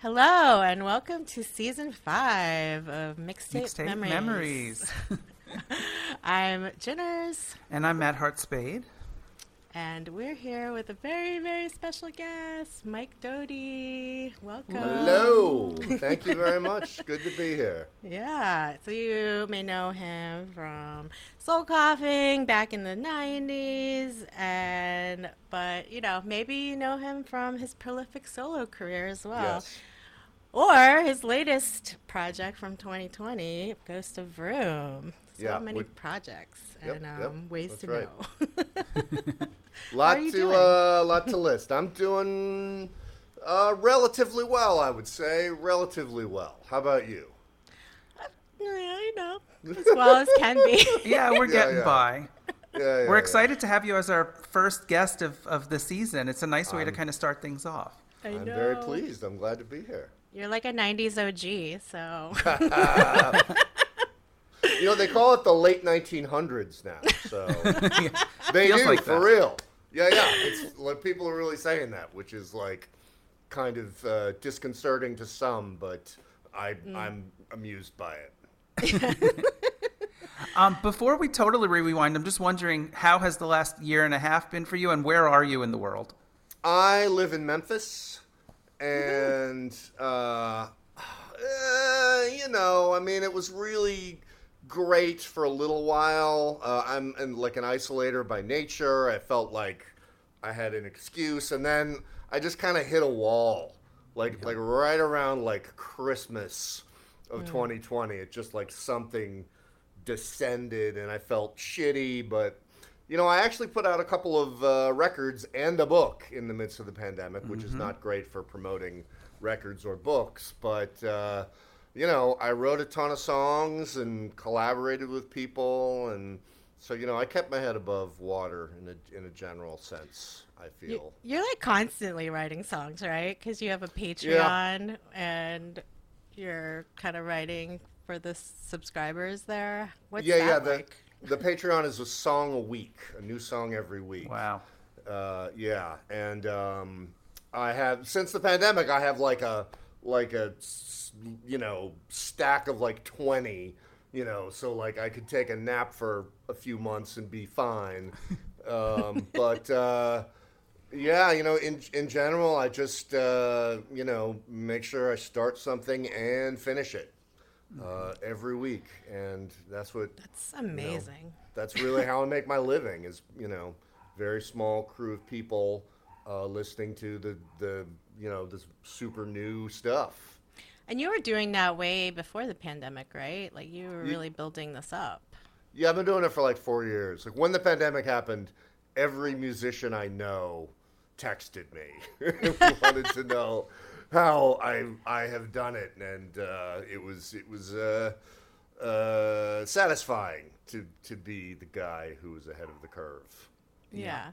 Hello, and welcome to season five of Mixtape, Mixtape Memories. Memories. I'm Jinners. and I'm Matt Heart Spade. And we're here with a very, very special guest, Mike Doughty. Welcome. Hello. Thank you very much. Good to be here. Yeah, so you may know him from Soul Coughing back in the 90s, and but you know, maybe you know him from his prolific solo career as well. Yes. Or his latest project from 2020, Ghost of Vroom. So Yeah, many projects Yep, and yep, um, ways to right. know. Lot are you to doing? uh, lot to list. I'm doing uh, relatively well, I would say. Relatively well. How about you? yeah, you know, as well as can be. Yeah, we're getting yeah. by. Yeah, yeah, We're yeah. excited to have you as our first guest of, of the season. It's a nice way to I'm- kind of start things off. I I'm know. very pleased. I'm glad to be here. You're like a 90s OG, so. You know, they call it the late 1900s now. So they Feels do like for that. real. Yeah, yeah. It's like people are really saying that, which is like kind of uh, disconcerting to some, but I I'm amused by it. Um, before we totally rewind, I'm just wondering how has the last year and a half been for you, and where are you in the world? I live in Memphis, and uh, uh, you know, I mean, it was really great for a little while. Uh, I'm in, like an isolator by nature. I felt like I had an excuse, and then I just kind of hit a wall, like like right around like Christmas of 2020. It just like something descended, and I felt shitty, but. You know, I actually put out a couple of uh, records and a book in the midst of the pandemic, which is not great for promoting records or books. But, uh, you know, I wrote a ton of songs and collaborated with people. And so, you know, I kept my head above water in a, in a general sense, I feel. You're like constantly writing songs, right? Because you have a Patreon and you're kind of writing for the subscribers there. What's yeah, that yeah. The, the Patreon is a song a week, a new song every week. Wow. Uh, yeah, and um, I have since the pandemic, I have like a like a you know stack of like twenty. You know, so like I could take a nap for a few months and be fine. Um, but uh, yeah, you know, in in general, I just uh, you know make sure I start something and finish it uh, every week, and that's what that's amazing. that's really how I make my living is you know very small crew of people uh, listening to the the you know this super new stuff. And you were doing that way before the pandemic, right? Like you were really building this up. Yeah, I've been doing it for like four years. Like when the pandemic happened, every musician I know texted me, wanted to know how I I have done it, and uh, it was it was uh, uh, satisfying to to be the guy who was ahead of the curve. Yeah.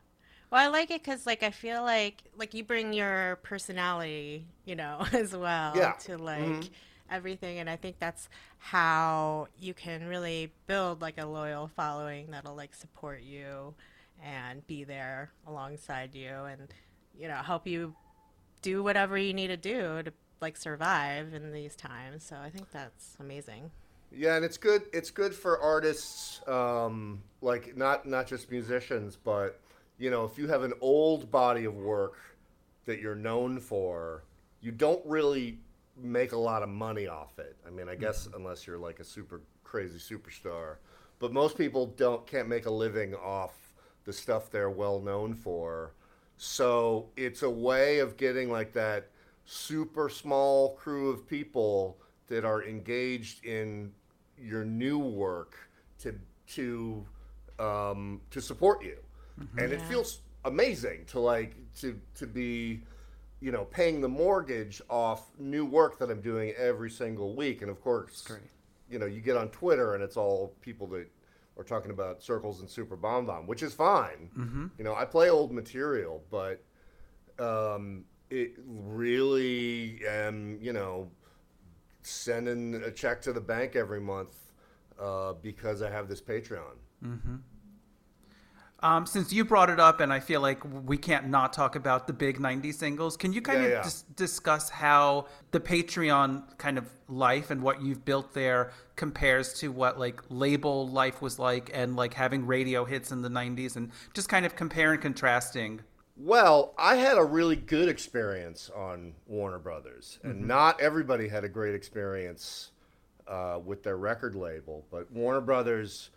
Well, I like it because, like, I feel like like you bring your personality, you know, as well Yeah. to like Mhm. everything, and I think that's how you can really build like a loyal following that'll like support you and be there alongside you, and you know help you do whatever you need to do to like survive in these times. So I think that's amazing. Yeah, and it's good. It's good for artists, um, like not not just musicians, but you know, if you have an old body of work that you're known for, you don't really make a lot of money off it. I mean, I guess unless you're like a super crazy superstar, but most people don't can't make a living off the stuff they're well known for. So it's a way of getting like that super small crew of people that are engaged in your new work to to um, to support you, and it feels amazing to like to to be you know paying the mortgage off new work that I'm doing every single week, and of course, Great. you know you get on Twitter and it's all people that are talking about circles and Super Bon Bon, which is fine. Mm-hmm. You know, I play old material, but um, it really am, you know, sending a check to the bank every month uh, because I have this Patreon. Um, since you brought it up, and I feel like we can't not talk about the big 90s singles, can you kind Yeah, of yeah. dis- discuss how the Patreon kind of life and what you've built there compares to what like label life was like and like having radio hits in the 90s and just kind of compare and contrasting? Well, I had a really good experience on Warner Brothers, and not everybody had a great experience uh, with their record label. But Warner Brothers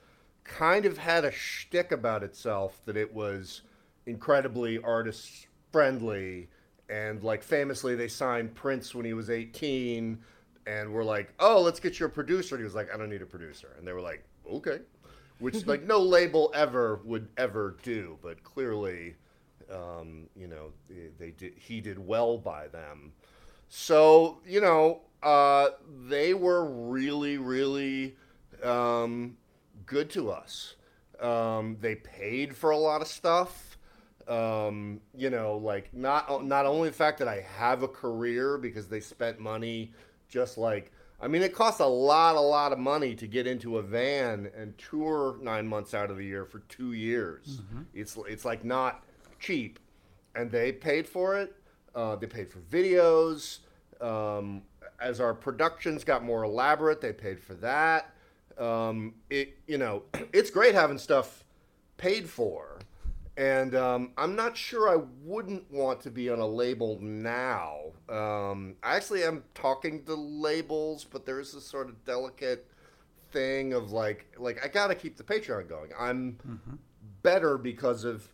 kind of had a shtick about itself that it was incredibly artist friendly, and like famously, they signed Prince when he was 18, and were like, "Oh, let's get you a producer." And he was like, "I don't need a producer," and they were like, "Okay," which like no label ever would ever do, but clearly um, you know, they, they did, he did well by them. So, you know, uh, they were really, really um, good to us. Um, they paid for a lot of stuff. Um, you know, like not not only the fact that I have a career because they spent money, just like I mean, it costs a lot, a lot of money to get into a van and tour nine months out of the year for two years. It's it's like not cheap, and they paid for it. Uh, they paid for videos. Um, as our productions got more elaborate, they paid for that. Um, it you know, it's great having stuff paid for, and um, I'm not sure I wouldn't want to be on a label now. Um, I actually am talking to labels, but there's this sort of delicate thing of like like I got to keep the Patreon going. I'm better because of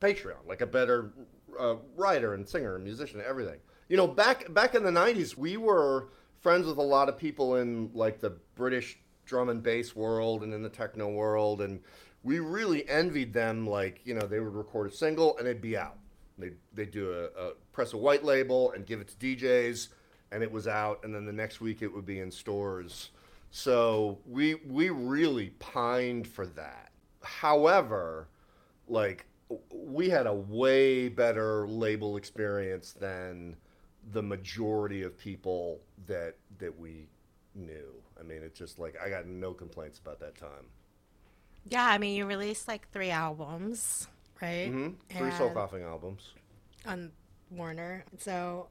Patreon, like a better uh, writer and singer and musician and everything. You know, back back in the '90s, we were friends with a lot of people in like the British drum and bass world and in the techno world, and we really envied them. Like, you know, they would record a single and it'd be out. They they do a, a press a white label and give it to DJs, and it was out, and then the next week it would be in stores. So we we really pined for that. However, like we had a way better label experience than the majority of people that that we knew. I mean, it's just like I got no complaints about that time. Yeah, I mean, you released like three albums, right? hmm Three soul And- coughing albums. on Warner. So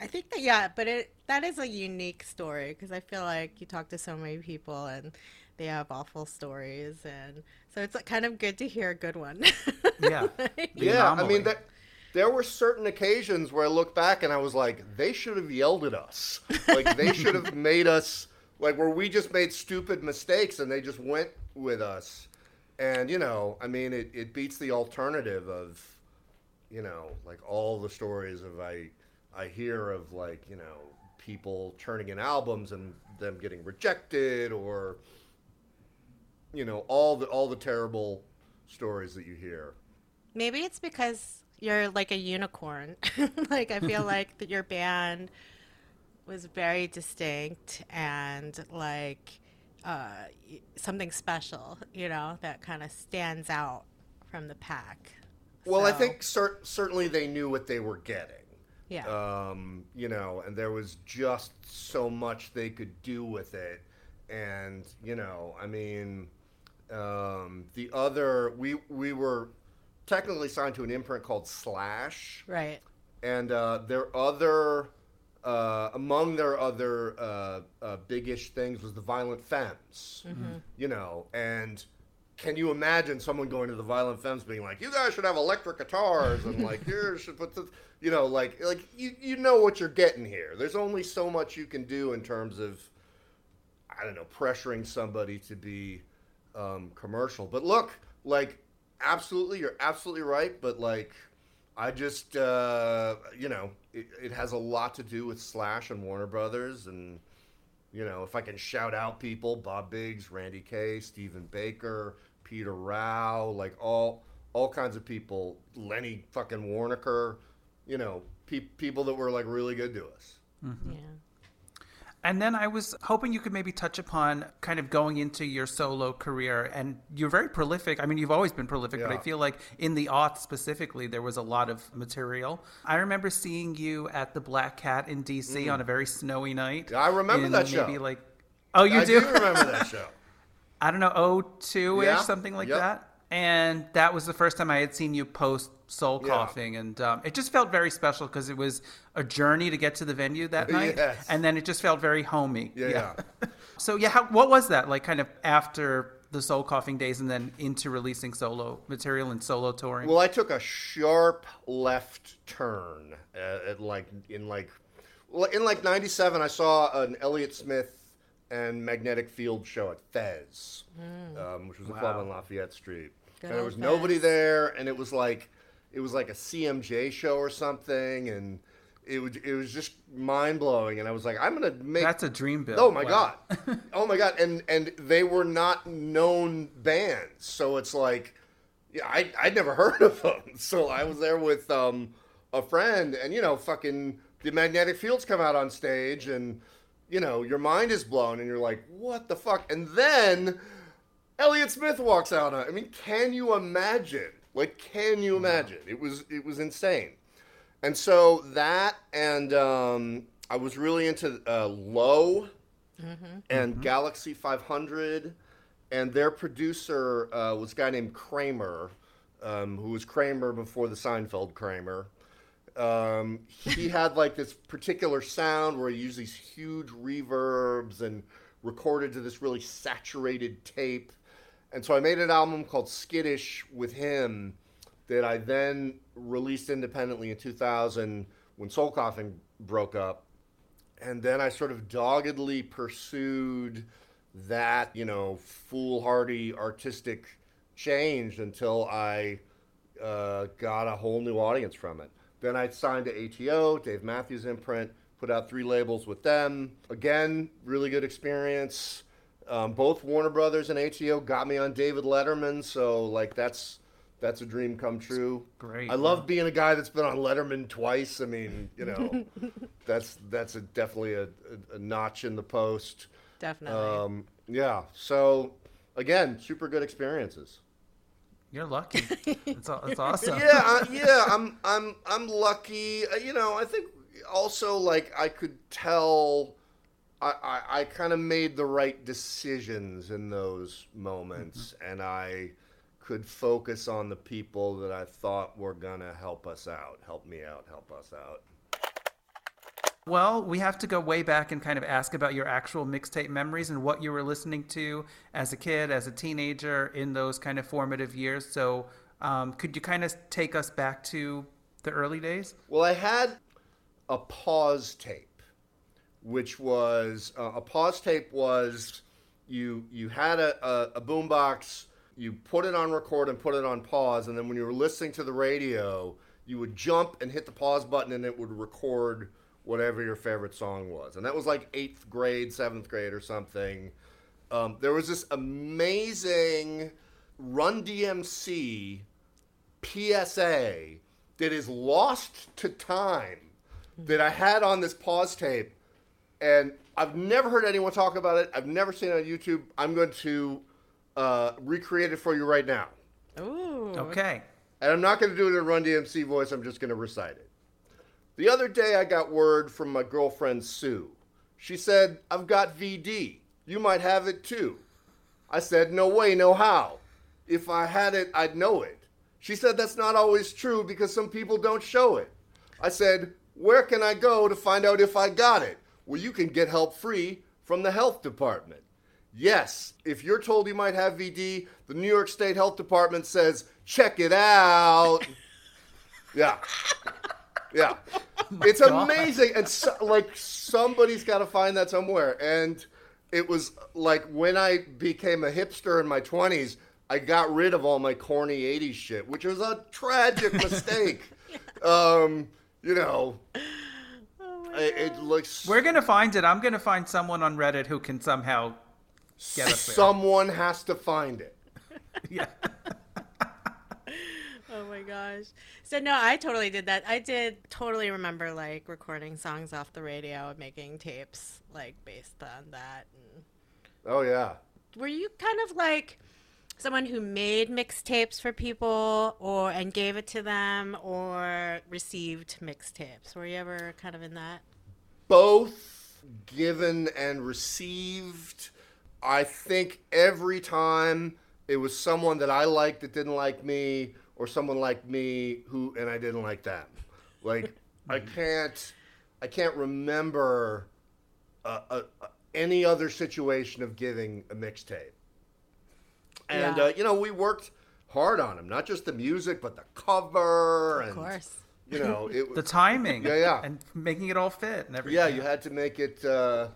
I think that yeah, but it that is a unique story because I feel like you talk to so many people and they have awful stories, and so it's like, kind of good to hear a good one. Yeah. The Yeah, I mean that. There were certain occasions where I look back and I was like, they should have yelled at us. Like they should have made us like where we just made stupid mistakes and they just went with us. And you know, I mean, it, it beats the alternative of, you know, like all the stories of I I hear of like you know people turning in albums and them getting rejected or you know all the all the terrible stories that you hear. Maybe it's because you're like a unicorn. like I feel like that your band was very distinct and like uh, something special, you know, that kind of stands out from the pack. Well, I think cer- certainly they knew what they were getting. yeah. Um, you know, and there was just so much they could do with it. And, you know, I mean, um, the other, we, we were technically signed to an imprint called Slash. right. And uh, their other, uh, among their other uh, uh, big-ish things was the Violent Femmes. You know, and can you imagine someone going to the Violent Femmes being like, "You guys should have electric guitars," and like, "You should put the," you know, like, like you you know what you're getting here. There's only so much you can do in terms of, I don't know, pressuring somebody to be um, commercial. But look, like, absolutely, you're absolutely right. But like, I just, uh, you know, it, it has a lot to do with Slash and Warner Brothers, and you know, if I can shout out people, Bob Biggs, Randy Kay, Stephen Baker, Peter Rao, like all all kinds of people, Lenny fucking Waronker, you know, pe- people that were like really good to us. Yeah. And then I was hoping you could maybe touch upon kind of going into your solo career. And you're very prolific. I mean, you've always been prolific, but I feel like in the aughts specifically, there was a lot of material. I remember seeing you at the Black Cat in DC on a very snowy night. Mm. Yeah, I remember that show. Maybe like, oh, you I do? do remember that show. I don't know, 02 ish, Yeah, something like yep. that. And that was the first time I had seen you post Soul Yeah. Coughing, and um, it just felt very special because it was a journey to get to the venue that night, Yes. and then it just felt very homey. Yeah, yeah. So yeah, how, what was that like? Kind of after the Soul Coughing days, and then into releasing solo material and solo touring. Well, I took a sharp left turn at, at like in like well, in like '97. I saw an Elliott Smith and Magnetic Field show at Fez, um, which was a club Wow. on Lafayette Street, Good and there old was nobody Fez. there, and it was like it was like a CMJ show or something, and it was it was just mind blowing, and I was like, I'm gonna make That's a dream build. Oh my Wow. god! Oh my god! And and they were not known bands, so it's like, yeah, I I'd never heard of them. So I was there with um a friend, and you know, fucking the magnetic fields come out on stage, and you know, your mind is blown, and you're like, what the fuck? And then Elliott Smith walks out. On, I mean, can you imagine? Like, can you imagine? It was it was insane. And so that, and um, I was really into uh, Low and Galaxy 500, and their producer uh, was a guy named Kramer, um, who was Kramer before the Seinfeld Kramer. Um, he had like this particular sound where he used these huge reverbs and recorded to this really saturated tape. And so I made an album called Skittish with him that I then released independently in 2000 when Soul Coughing broke up. And then I sort of doggedly pursued that, you know, foolhardy artistic change until I uh, got a whole new audience from it. Then I signed to ATO, Dave Matthews imprint, put out three labels with them. Again, really good experience. Um, both Warner Brothers and ATO got me on David Letterman, so like that's that's a dream come true. Great. I love being a guy that's been on Letterman twice. I mean, you know, that's that's a, definitely a, a, a notch in the post. Definitely. Um, yeah. So again, super good experiences. You're lucky. It's aw- that's awesome. yeah, uh, yeah, I'm I'm I'm lucky. Uh, You know, I think also like I could tell I I, I kind of made the right decisions in those moments, and I could focus on the people that I thought were gonna help us out, help me out, help us out. Well, we have to go way back and kind of ask about your actual mixtape memories and what you were listening to as a kid, as a teenager, in those kind of formative years. So, um, could you kind of take us back to the early days? Well, I had a pause tape, which was uh, a pause tape was you you had a, a, a boombox, you put it on record and put it on pause, and then when you were listening to the radio, you would jump and hit the pause button, and it would record whatever your favorite song was, and that was like eighth grade, seventh grade, or something. Um, there was this amazing Run DMC PSA that is lost to time that I had on this pause tape, and I've never heard anyone talk about it. I've never seen it on YouTube. I'm going to uh, recreate it for you right now, Ooh. Okay. and I'm not going to do it in Run DMC voice. I'm just going to recite it. The other day, I got word from my girlfriend Sue. She said, "I've got VD. You might have it too." I said, "No way, no how. If I had it, I'd know it." She said, "That's not always true because some people don't show it." I said, "Where can I go to find out if I got it?" Well, you can get help free from the health department. Yes, if you're told you might have VD, the New York State Health Department says, "Check it out." yeah. Yeah. it's God. amazing. And so, like somebody's got to find that somewhere. And it was like when I became a hipster in my 20s, I got rid of all my corny 80s shit, which was a tragic mistake. um, you know, Oh it, it looks We're going to find it. I'm going to find someone on Reddit who can somehow get us there. someone has to find it. yeah. Oh my gosh. So no, I totally did that. I did totally remember like recording songs off the radio and making tapes like based on that. And Oh yeah. were you kind of like someone who made mixtapes for people or and gave it to them or received mixtapes? Were you ever kind of in that? both given and received. I think every time it was someone that I liked that didn't like me, or someone like me who and I didn't like them. Like I can't, I can't remember uh, uh, uh, any other situation of giving a mixtape. And Yeah. uh, you know, we worked hard on them, not just the music, but the cover and Of course. you know, it The timing, Yeah, yeah. and making it all fit and everything. yeah, you had to make it. Uh,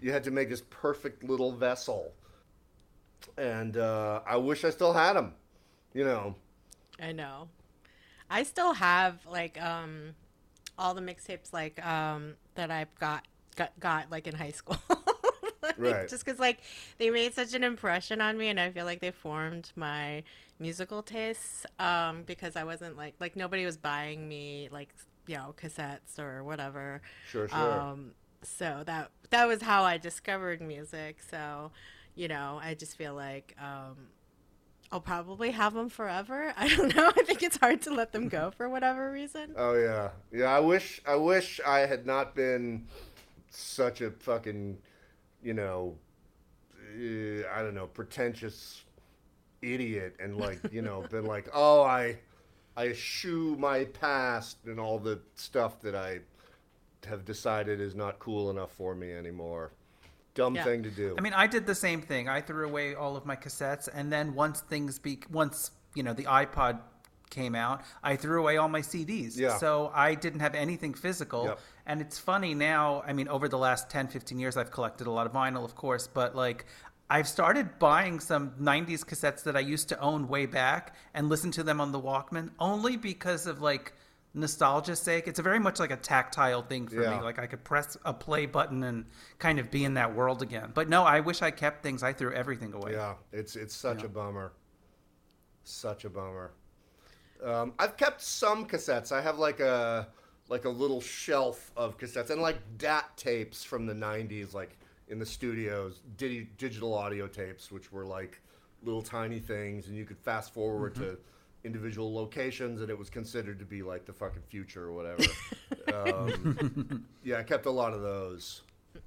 you had to make this perfect little vessel, and uh, I wish I still had them. You know, I know. I still have like um all the mixtapes like um that I've got got, got like in high school. Like, Right. Just because like they made such an impression on me, and I feel like they formed my musical tastes. Um, because I wasn't like like nobody was buying me like you know cassettes or whatever. sure, sure. Um, so that that was how I discovered music. So, you know, I just feel like um, I'll probably have them forever. I don't know. I think it's hard to let them go for whatever reason. oh yeah, yeah. I wish. I wish I had not been such a fucking, you know, uh, I don't know, pretentious idiot, and like you know, been like, oh, I, I eschew my past and all the stuff that I have decided is not cool enough for me anymore. Dumb Yeah. thing to do. I mean, I did the same thing. I threw away all of my cassettes, and then once things be once you know the iPod came out, I threw away all my CDs. Yeah. So I didn't have anything physical. Yep. And it's funny now. I mean, over the last 10, 15 years, I've collected a lot of vinyl, of course, but like. I've started buying some 90s cassettes that I used to own way back and listen to them on the Walkman only because of like nostalgia's sake. It's a very much like a tactile thing for Yeah. me. Like I could press a play button and kind of be in that world again. But no, I wish I kept things. I threw everything away. Yeah, it's it's such Yeah. a bummer. Such a bummer. Um, I've kept some cassettes. I have like a like a little shelf of cassettes and like DAT tapes from the '90s, like in the studios, digi- digital audio tapes, which were like little tiny things, and you could fast forward to individual locations, and it was considered to be like the fucking future or whatever. um, yeah, I kept a lot of those.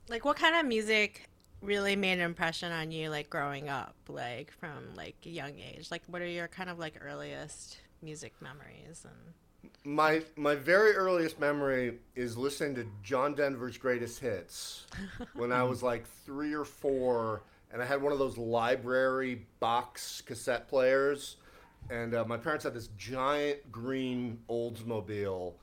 Like, what kind of music really made an impression on you, like growing up, like from like a young age? Like, what are your kind of like earliest music memories? And My my very earliest memory is listening to John Denver's greatest hits when I was like three or four, and I had one of those library box cassette players, and uh, my parents had this giant green Oldsmobile,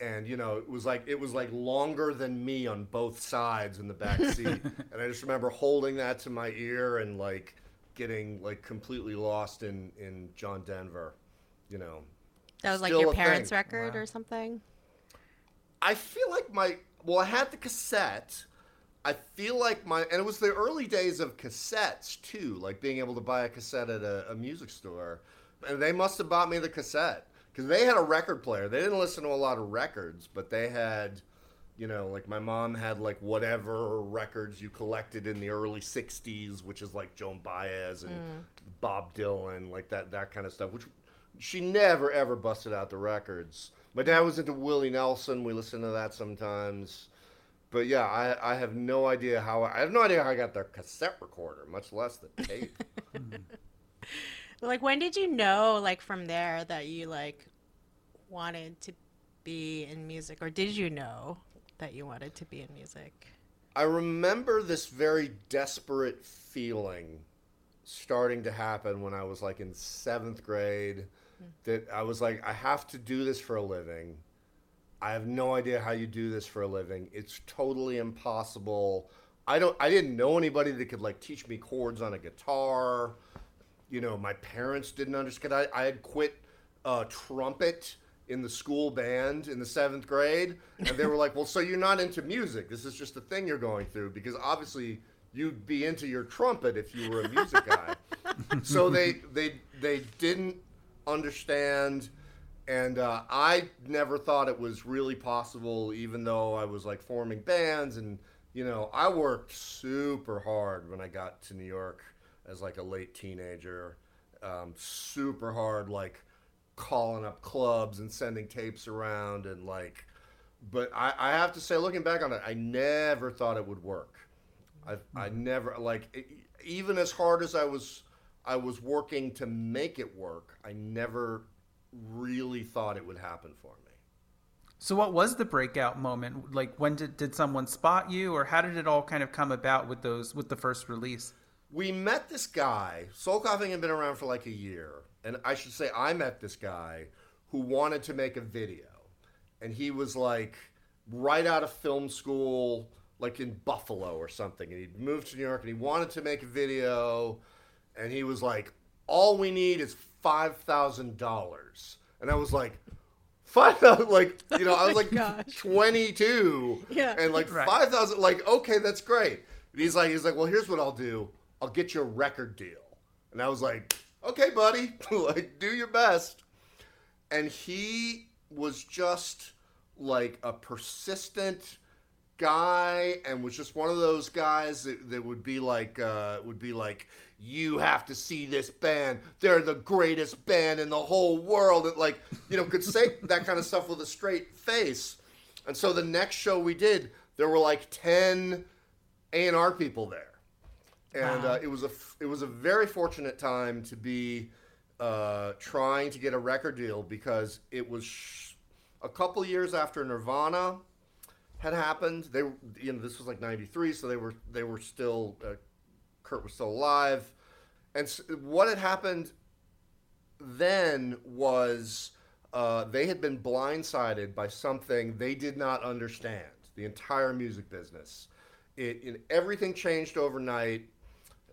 and you know it was like it was like longer than me on both sides in the back seat, and I just remember holding that to my ear and like getting like completely lost in in John Denver, you know. that was like your parents' thing. record Wow. or something. I feel like my well, I had the cassette. I feel like my and it was the early days of cassettes too, like being able to buy a cassette at a, a music store, and they must have bought me the cassette because they had a record player. They didn't listen to a lot of records, but they had, you know, like my mom had like whatever records you collected in the early '60s, which is like Joan Baez and mm. Bob Dylan, like that that kind of stuff, which she never ever busted out the records. My dad was into Willie Nelson. We listened to that sometimes. But yeah, I, I have no idea how I have no idea how I got the cassette recorder, much less the tape. Like, when did you know, like, from there that you like wanted to be in music, or did you know that you wanted to be in music? I remember this very desperate feeling starting to happen when I was like in seventh grade. Hmm. That I was like, I have to do this for a living. I have no idea how you do this for a living. It's totally impossible. I don't. I didn't know anybody that could like teach me chords on a guitar. You know, my parents didn't understand. I, I had quit uh, trumpet in the school band in the seventh grade, and they were like, "Well, so you're not into music? This is just a thing you're going through because obviously you'd be into your trumpet if you were a music guy." so they they they didn't understand and uh, I never thought it was really possible, even though I was like forming bands, and you know, I worked super hard when I got to New York as like a late teenager, um, super hard, like calling up clubs and sending tapes around, and like, but I, I have to say, looking back on it, I never thought it would work. I, I never like e- even as hard as I was I was working to make it work, I never really thought it would happen for me. So what was the breakout moment? Like when did did someone spot you or how did it all kind of come about with those with the first release? We met this guy. Soul Coughing had been around for like a year, and I should say I met this guy who wanted to make a video. And he was like right out of film school, like in Buffalo or something. And he'd moved to New York and he wanted to make a video. And he was like, All we need is $5,000. And I was like, Five thousand, like you know, I was oh like gosh. twenty-two, Yeah. and like Right. five thousand, like okay, that's great. And he's like, he's like, well, here's what I'll do. I'll get you a record deal. And I was like, okay, buddy, like do your best. And he was just like a persistent guy and was just one of those guys that, that would be like uh, would be like you have to see this band they're the greatest band in the whole world and like you know could say that kind of stuff with a straight face and so the next show we did there were like 10 a&r people there and Wow. uh, it was a it was a very fortunate time to be uh, trying to get a record deal because it was sh- a couple years after Nirvana had happened. They you know this was like '93, so they were they were still uh, Kurt was still alive, and s what had happened then was uh, they had been blindsided by something they did not understand. The entire music business, it, it everything changed overnight.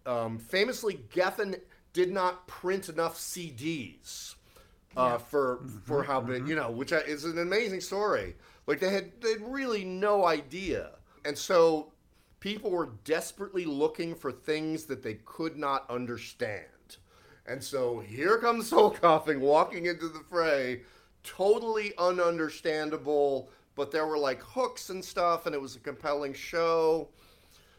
Um, famously, Geffen did not print enough CDs uh, for for how big you know, which is an amazing story. Like they had they had really no idea, and so people were desperately looking for things that they could not understand. And so here comes Soul Coughing walking into the fray, totally ununderstandable, but there were like hooks and stuff, and it was a compelling show.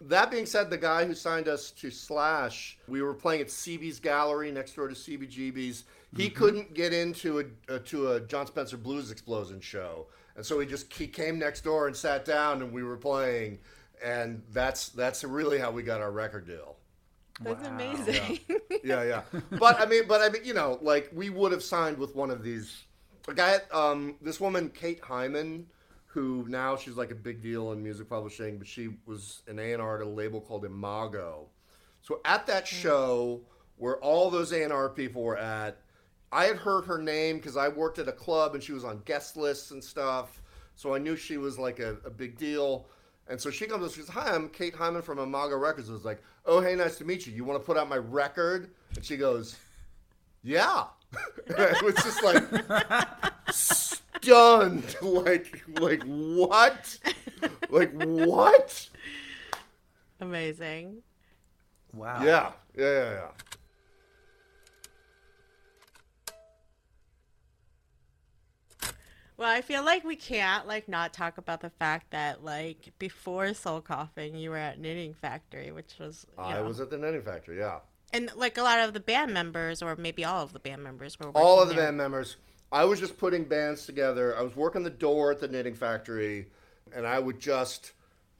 That being said, the guy who signed us to Slash, we were playing at CB's Gallery next door to CBGB's. He couldn't get into a, uh, to a Jon Spencer Blues Explosion show, and so he just he came next door and sat down, and we were playing, and that's that's really how we got our record deal. That's Wow. amazing. Yeah, yeah. But I mean, but I mean, you know, like we would have signed with one of these. A guy, um, this woman, Kate Hyman, who now she's like a big deal in music publishing, but she was an A and R at a label called Imago. So at that hmm. show where all those A and R people were at, I had heard her name because I worked at a club and she was on guest lists and stuff. So I knew she was like a, a big deal. And so she comes up, she says, Hi, I'm Kate Hyman from Imago Records. I was like, Oh, hey, nice to meet you. You want to put out my record? And she goes, Yeah. it was just like stunned. Like, like what? Like what? Amazing. Wow. Yeah, yeah, yeah, yeah. Well, I feel like we can't like not talk about the fact that like before Soul Coughing, you were at Knitting Factory, which was you I know- was at the Knitting Factory, yeah. and like a lot of the band members, or maybe all of the band members, were all of the there. band members. I was just putting bands together. I was working the door at the knitting factory, and I would just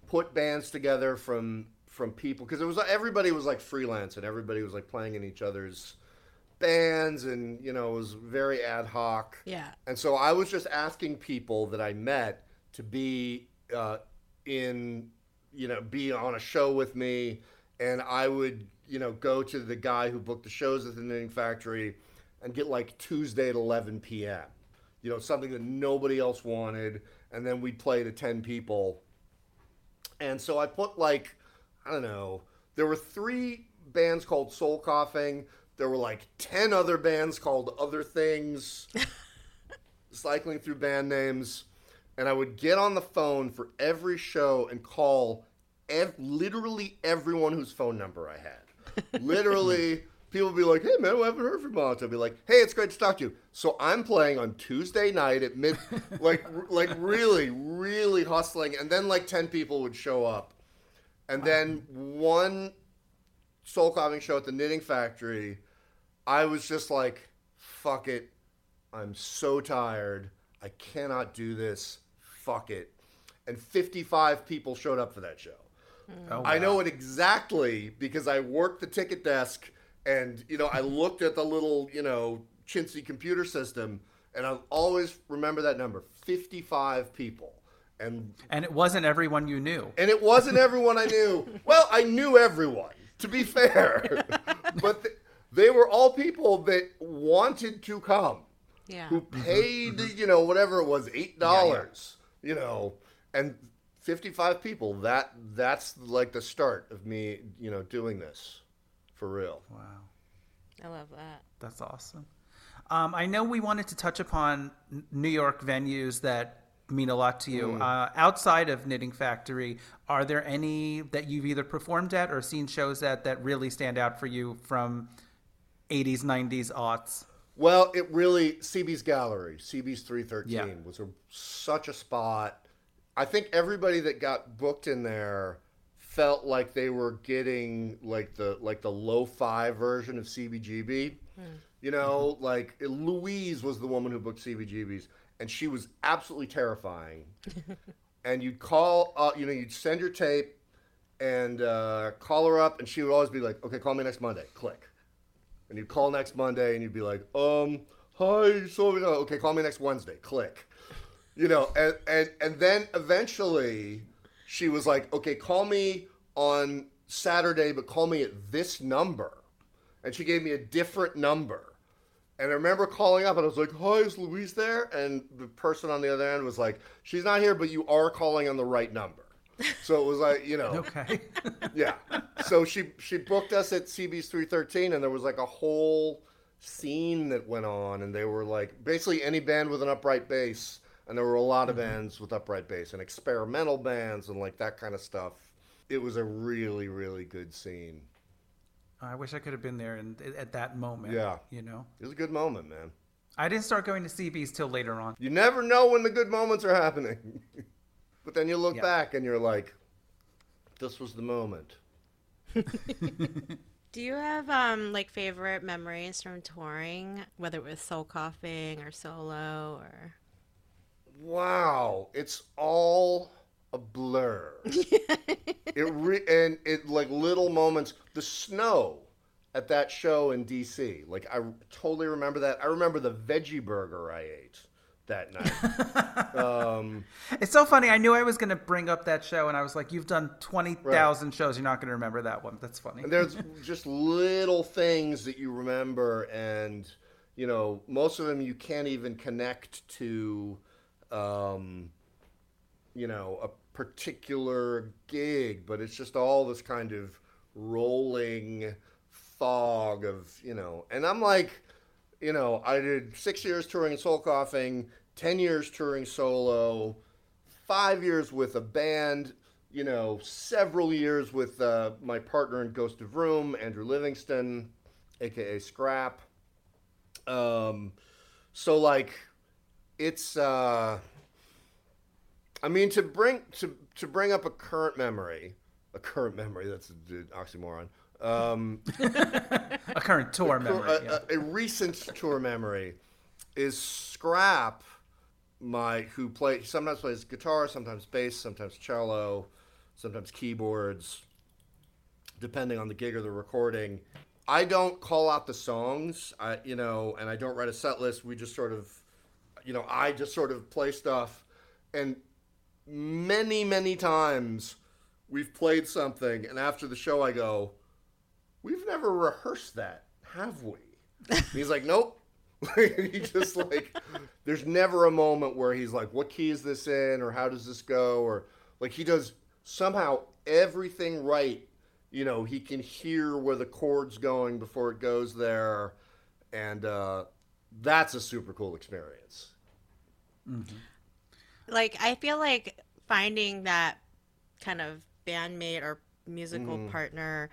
put bands together from from people because it was everybody was like freelance and everybody was like playing in each other's bands and you know it was very ad hoc. Yeah. And so I was just asking people that I met to be uh, in, you know, be on a show with me, and I would, you know, go to the guy who booked the shows at the Knitting Factory, and get like Tuesday at 11 p.m. You know, something that nobody else wanted, and then we'd play to 10 people. And so I put like, I don't know, there were three bands called Soul Coughing. There were like 10 other bands called Other Things cycling through band names, and I would get on the phone for every show and call ev- literally everyone whose phone number I had. literally, people would be like, "Hey man, I haven't heard from you." I'd be like, "Hey, it's great to talk to you." So I'm playing on Tuesday night at mid, like like really really hustling, and then like ten people would show up, and then one Soul Coughing show at the Knitting Factory. I was just like, "Fuck it." I'm so tired. I cannot do this. Fuck it. And 55 people showed up for that show. Oh, I know it exactly because I worked the ticket desk And you know, I looked at the little you know chintzy computer system, and I'll always remember that number: fifty-five people. And And it wasn't everyone you knew. and it wasn't everyone I knew. Well, I knew everyone, to be fair, but th- they were all people that wanted to come Yeah. who mm-hmm. paid, mm-hmm. you know, whatever it was, eight dollars, you know, and fifty-five people. That that's like the start of me, you know, doing this for real. Wow. I love that. That's awesome. Um, I know we wanted to touch upon New York venues that mean a lot to you. Uh, outside of Knitting Factory, are there any that you've either performed at or seen shows at that really stand out for you from 80s, 90s, aughts? Well, it really CB's Gallery, CB's three thirteen Yeah. was a, such a spot. I think everybody that got booked in there felt like they were getting like the like the lo-fi version of CBGB. You know, like Louise was the woman who booked CBGBs, and she was absolutely terrifying. and you'd call, uh, you know, you'd send your tape and uh, call her up, and she would always be like, "Okay, call me next Monday." Click and you'd call next Monday and you'd be like, um, hi, so okay, call me next Wednesday. Click. You know, and and and then eventually she was like, okay, call me on Saturday, but call me at this number. And she gave me a different number. And I remember calling up and I was like, hi, is Louise there? And the person on the other end was like, she's not here, but you are calling on the right number. So it was like, you know, Okay. yeah. So she she booked us at CB's 313, and there was like a whole scene that went on, and they were like basically any band with an upright bass, and there were a lot of bands with upright bass and experimental bands and like that kind of stuff. It was a really really good scene. I wish I could have been there in, at that moment. Yeah. You know, It was a good moment, man. I didn't start going to CBs till later on. You never know when the good moments are happening, but then you look Yeah. back and you're like, this was the moment. Do you have um like favorite memories from touring, whether it was soul coughing or solo or? Wow, it's all a blur. it re- and it like little moments. The snow at that show in DC, like I totally remember that. I remember the veggie burger I ate that night. um, It's so funny. I knew I was going to bring up that show, and I was like, "You've done twenty thousand shows. You're not going to remember that one." That's funny. and there's just little things that you remember, and you know, most of them you can't even connect to, um, you know, a particular gig, but it's just all this kind of rolling fog of, you know, and I'm like, you know, I did six years touring in soul coughing, ten years touring solo, five years with a band, you know, several years with uh, my partner in Ghost of Vroom, Andrew Livingston, aka Scrap. Um, so like, it's. Uh, I mean, to bring to to bring up a current memory, a current memory. That's an oxymoron. Um, a current tour memory. a, yeah. a, a recent tour memory is Scrap, my who play sometimes plays guitar, sometimes bass, sometimes cello, sometimes keyboards, depending on the gig or the recording. I don't call out the songs, I you know, and I don't write a set list. We just sort of, you know, I just sort of play stuff, and many many times we've played something, and after the show I go, we've never rehearsed that, have we? And he's like, nope. he just like, there's never a moment where he's like, what key is this in, or how does this go, or like he does somehow everything right. You know, he can hear where the chord's going before it goes there, and uh, that's a super cool experience. Mm-hmm. Like I feel like finding that kind of bandmate or musical mm-hmm. partner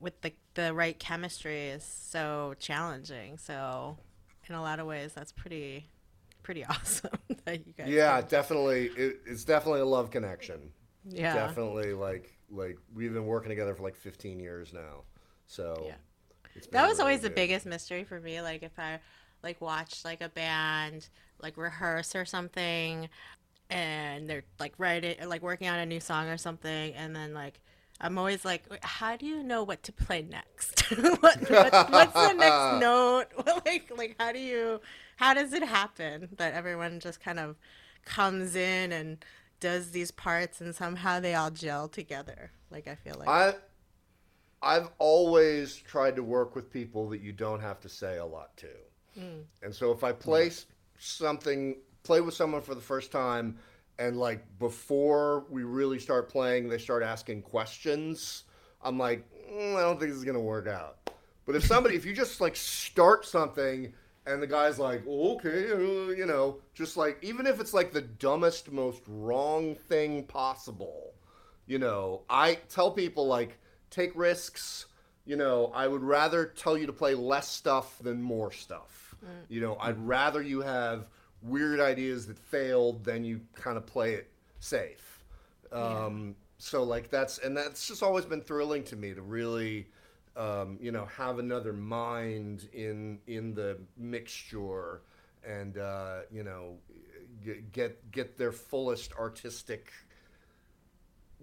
with the the right chemistry is so challenging. So in a lot of ways that's pretty pretty awesome that you guys Yeah, definitely. It, it's definitely a love connection. yeah. Definitely, like like we've been working together for like 15 years now. So Yeah. That was really always the biggest mystery for me. Like if I like watch like a band like rehearse or something, and they're like writing like working on a new song or something, and then like I'm always like, how do you know what to play next? what, what, what's the next note? like, like, how do you, how does it happen that everyone just kind of comes in and does these parts and somehow they all gel together? Like, I feel like I, I've always tried to work with people that you don't have to say a lot to. And so if I play s something, play with someone for the first time, and like before we really start playing, they start asking questions, I'm like, "Mm, I don't think this is gonna work out. But if somebody, if you just like start something and the guy's like, okay, uh, you know, just like, even if it's like the dumbest, most wrong thing possible, you know, I tell people like, take risks. You know, I would rather tell you to play less stuff than more stuff. You know, I'd rather you have weird ideas that failed than you kind of play it safe. Um, So like that's and that's just always been thrilling to me to really, um, you know, have another mind in in the mixture and uh, you know get get their fullest artistic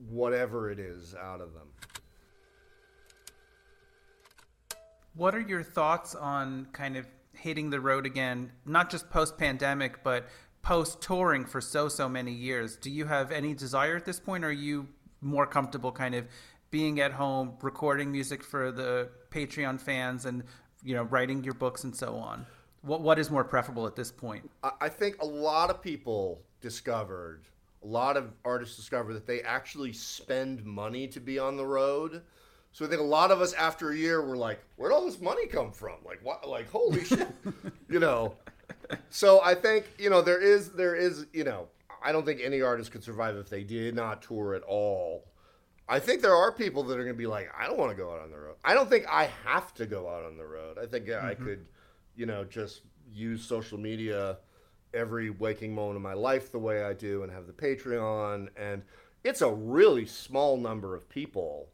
whatever it is out of them. What are your thoughts on kind of hitting the road again, not just post pandemic, but post touring for so, so many years? Do you have any desire at this point? Or are you more comfortable kind of being at home, recording music for the Patreon fans and, you know, writing your books and so on? What, what is more preferable at this point? I I think a lot of people discovered, a lot of artists discovered that they actually spend money to be on the road. So I think a lot of us after a year were like, where'd all this money come from? Like what like holy shit. you know. So I think, you know, there is there is, you know, I don't think any artist could survive if they did not tour at all. I think there are people that are going to be like, I don't want to go out on the road. I don't think I have to go out on the road. I think yeah, I mm-hmm. could, you know, just use social media every waking moment of my life the way I do and have the Patreon. And it's a really small number of people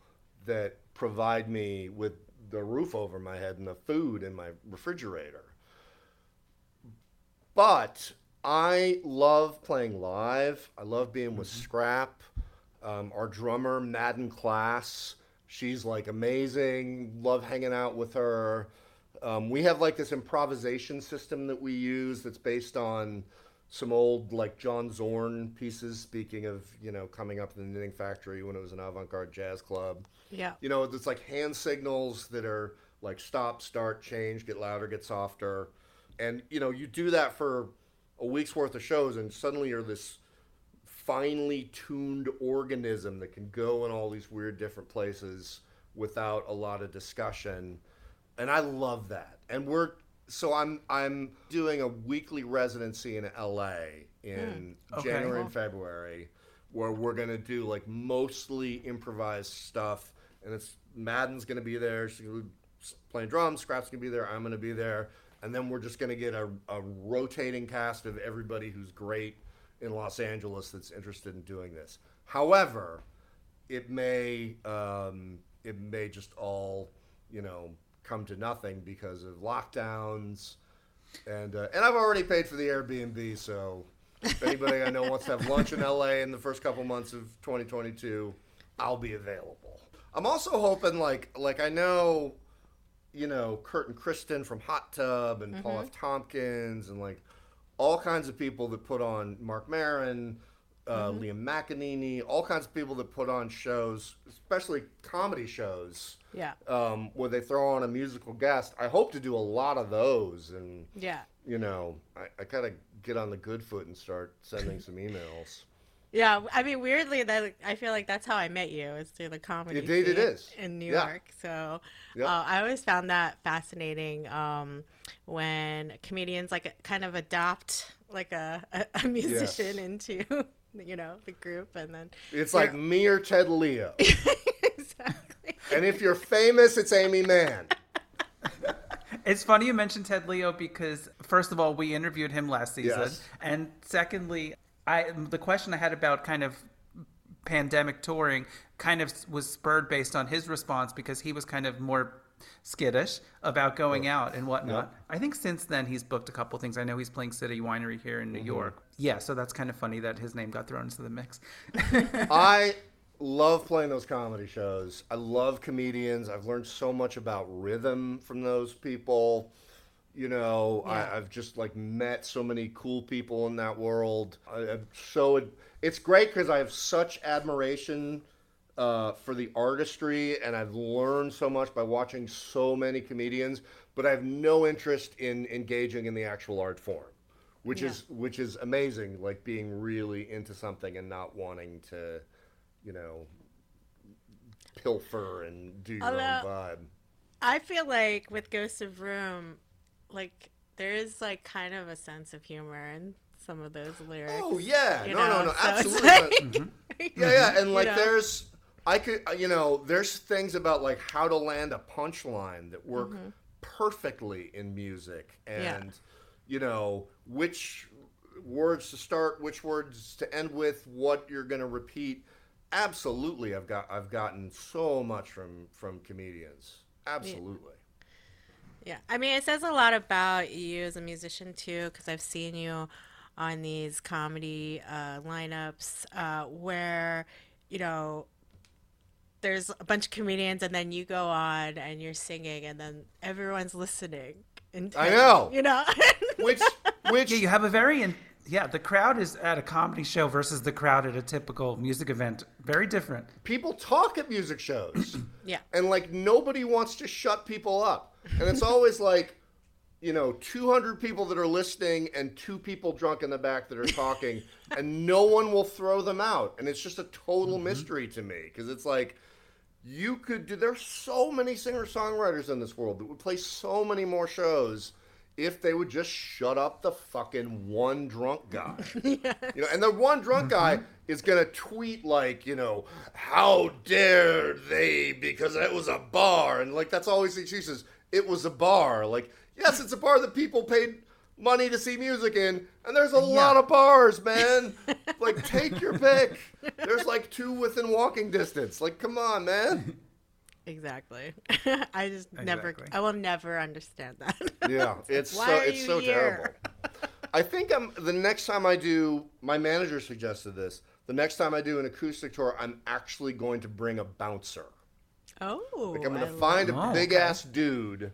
that provide me with the roof over my head and the food in my refrigerator. But I love playing live. I love being with Scrap. Um, our drummer, Madden Klass, she's like amazing. Love hanging out with her. Um, we have like this improvisation system that we use that's based on some old like John Zorn pieces. Speaking of you know coming up in the Knitting Factory when it was an avant-garde jazz club. yeah, You know, it's like hand signals that are like stop, start, change, get louder, get softer. And, you know, you do that for a week's worth of shows, and suddenly you're this finely tuned organism that can go in all these weird different places without a lot of discussion. And I love that. And we're so I'm I'm doing a weekly residency in LA in Okay. January and February where we're gonna do like mostly improvised stuff and it's Madden's gonna be there, she's gonna be playing drums, Scrap's gonna be there, I'm gonna be there, and then we're just gonna get a, a rotating cast of everybody who's great in Los Angeles that's interested in doing this. However, it may um, it may just all you know come to nothing because of lockdowns. And uh, and I've already paid for the Airbnb so if anybody I know wants to have lunch in LA in the first couple months of 2022 I'll be available. I'm also hoping like like I know you know Kurt and Kristen from Hot Tub and Paul F. Tompkins and like all kinds of people that put on Marc Maron, uh, Liam McEneaney, all kinds of people that put on shows, especially comedy shows, yeah, um, where they throw on a musical guest. I hope to do a lot of those, and yeah. you know, I, I gotta get on the good foot and start sending some emails. Yeah, I mean, weirdly, that I feel like that's how I met you is through the comedy. Indeed it is. in New Yeah. York. So Yep. uh, I always found that fascinating um, when comedians like kind of adopt like a, a, a musician into you know the group, and then It's like me or Ted Leo, exactly. and if you're famous, it's Aimee Mann. It's funny you mentioned Ted Leo because first of all, we interviewed him last season, Yes. and secondly, I the question I had about kind of pandemic touring kind of was spurred based on his response because he was kind of more skittish about going out and whatnot. I think since then he's booked a couple things. I know he's playing City Winery here in New mm-hmm. York. Yeah, so that's kind of funny that his name got thrown into the mix. I love playing those comedy shows. I love comedians. I've learned so much about rhythm from those people. You know, Yeah. I, I've just like met so many cool people in that world. I, I'm so it's great because I have such admiration uh, for the artistry, and I've learned so much by watching so many comedians. But I have no interest in engaging in the actual art form, which Yeah. is which is amazing. Like being really into something and not wanting to, you know, pilfer and do your Although- own vibe. I feel like with Ghost of Vroom, like there is like kind of a sense of humor in some of those lyrics. Oh yeah, you no, no, know, no, so absolutely. like- not. Yeah, yeah, and like know? there's, I could, uh, you know, there's things about like how to land a punchline that work perfectly in music, and Mm-hmm. Yeah. you know which words to start, which words to end with, what you're gonna repeat. Absolutely, I've got, I've gotten so much from from comedians. Absolutely. Yeah, I mean, it says a lot about you as a musician too, because I've seen you on these comedy uh, lineups uh, where, you know, there's a bunch of comedians, and then you go on and you're singing, and then everyone's listening. I know. You know. Which, which, Yeah, you have a very in, yeah. The crowd is at a comedy show versus the crowd at a typical music event. Very different. people talk at music shows. yeah. and like nobody wants to shut people up and it's always like you know 200 people that are listening and two people drunk in the back that are talking and no one will throw them out and it's just a total mm-hmm. mystery to me because it's like you could do there's so many singer songwriters in this world that would play so many more shows if they would just shut up the fucking one drunk guy. You know, and the one drunk guy mm-hmm. is gonna tweet like, you know, how dare they because it was a bar and like that's always the excuses. It was a bar. Like, yes, it's a bar that people paid money to see music in, and there's a lot of bars, man. like, take your pick. There's like two within walking distance. Like, come on, man. Exactly. I just never. I will never understand that. Yeah, it's Why so it's so here? terrible. I think I'm the next time I do. My manager suggested this. The next time I do an acoustic tour, I'm actually going to bring a bouncer. oh. Like I'm going to find a big ass dude.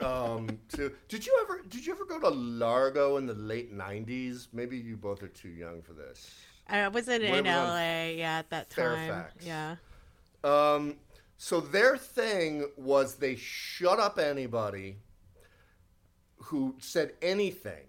Um, to did you ever did you ever go to Largo in the late '90s? Maybe you both are too young for this. I wasn't in was LA. Yeah, at that time. Fairfax. Yeah. Um, so their thing was they shut up anybody who said anything,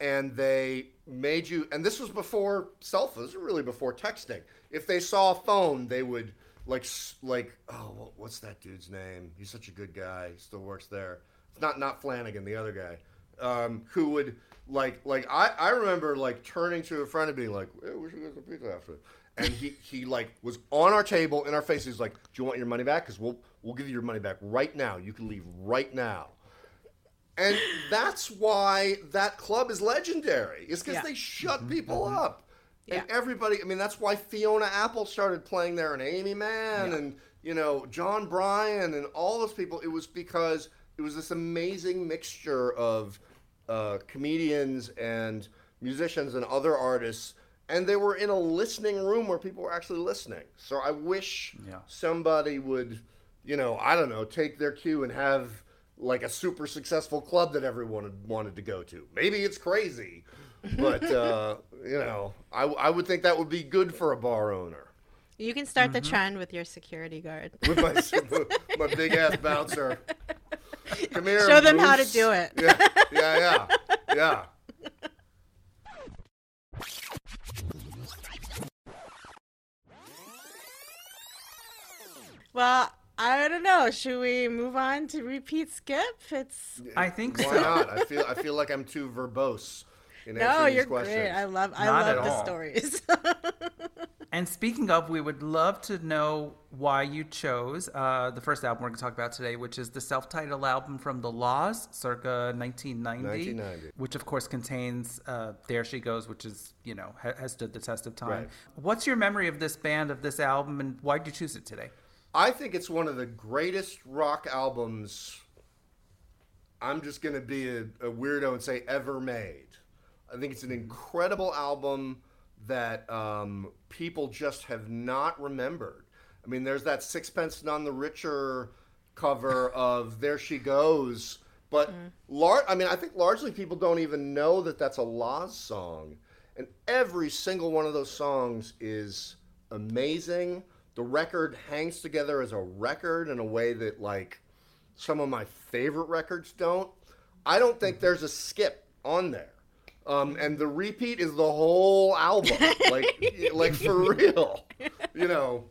and they made you. And this was before cell phones. Really before texting. If they saw a phone, they would like like oh what's that dude's name? He's such a good guy. He still works there. It's not not Flanagan, the other guy, um, who would like like I I remember like turning to a friend and being like, hey, we should get some pizza after. And he, he like was on our table in our face. He's like, "Do you want your money back? Because we'll we'll give you your money back right now. You can leave right now." And that's why that club is legendary. Is because Yeah. they shut people up. And everybody, I mean, that's why Fiona Apple started playing there and Aimee Mann and, you know, Jon Brion and all those people. It was because it was this amazing mixture of uh, comedians and musicians and other artists. And they were in a listening room where people were actually listening. So I wish Yeah. somebody would, you know, I don't know, take their cue and have like a super successful club that everyone wanted to go to. Maybe it's crazy, but uh, you know, I, I would think that would be good for a bar owner. You can start Mm-hmm. the trend with your security guard. With my my big ass bouncer. Come here. Show them how to do it. Yeah, yeah, yeah, yeah. Well, I don't know. Should we move on to repeat skip? It's I think Why so. not? I feel I feel like I'm too verbose in no, answering you're these questions. great. I love I Not love the all. stories. And speaking of, we would love to know why you chose uh, the first album we're going to talk about today, which is the self-titled album from The La's, circa 1990, 1990. which of course contains uh, "There She Goes," which is you know ha- has stood the test of time. Right. What's your memory of this band, of this album, and why did you choose it today? I think it's one of the greatest rock albums. I'm just going to be a, a weirdo and say ever made. I think it's an incredible album that um, people just have not remembered. I mean, there's that Sixpence None the Richer cover of There She Goes, but lar- I mean, I think largely people don't even know that that's a La's song. And every single one of those songs is amazing. The record hangs together as a record in a way that, like, some of my favorite records don't. I don't think there's a skip on there. Um, and the repeat is the whole album, like, like for real, you know.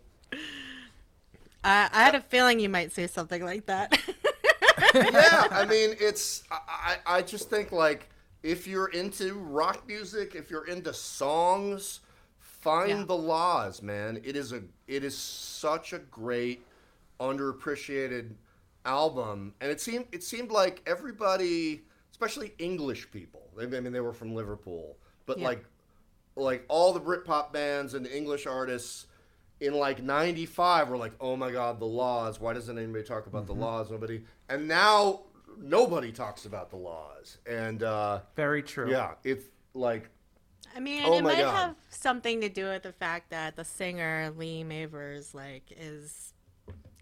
I, I had a feeling you might say something like that. yeah, I mean, it's. I, I I just think like if you're into rock music, if you're into songs, find Yeah. the La's, man. It is a. It is such a great, underappreciated album, and it seemed it seemed like everybody, especially English people. They, I mean, they were from Liverpool, but Yeah. like, like all the Britpop bands and the English artists in like 95 were like oh my god the La's why doesn't anybody talk about the La's nobody and now nobody talks about the La's and uh Very true. yeah it's like I mean, Oh it might God. have something to do with the fact that the singer Lee Mavers like is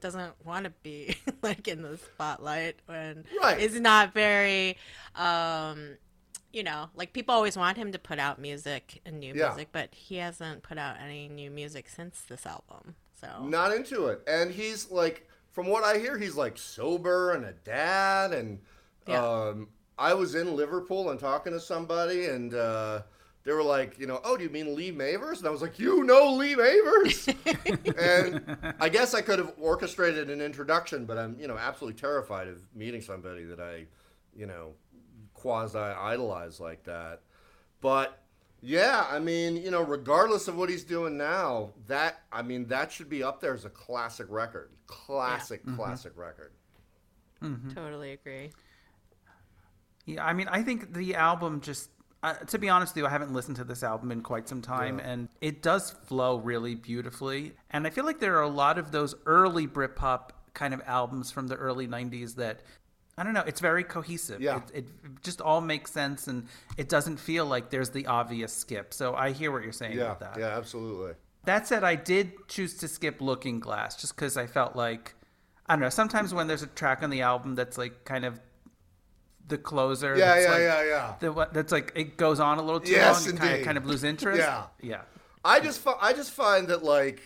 doesn't want to be like in the spotlight when Right. is not very um you know like people always want him to put out music and new Yeah. music but he hasn't put out any new music since this album so not into it and he's like from what i hear he's like sober and a dad and Yeah. um i was in liverpool and talking to somebody and uh they were like, you know, oh, do you mean Lee Mavers? And I was like, you know Lee Mavers? and I guess I could have orchestrated an introduction, but I'm, you know, absolutely terrified of meeting somebody that I, you know, quasi idolize like that. But yeah, I mean, you know, regardless of what he's doing now, that I mean, that should be up there as a classic record. Classic, classic record. totally agree Yeah, I mean, I think the album just. Uh, to be honest with you, I haven't listened to this album in quite some time, and it does flow really beautifully. And I feel like there are a lot of those early Britpop kind of albums from the early '90s that I don't know. It's very cohesive. Yeah. It, it just all makes sense, and it doesn't feel like there's the obvious skip. So I hear what you're saying Yeah, about that. yeah, absolutely. That said, I did choose to skip Looking Glass just because I felt like I don't know. Sometimes when there's a track on the album that's like kind of the closer, Yeah, that's yeah, like, yeah, yeah. The that's like it goes on a little too Yes, long. You kind of kind of lose interest. Yeah. yeah. I just I just find that like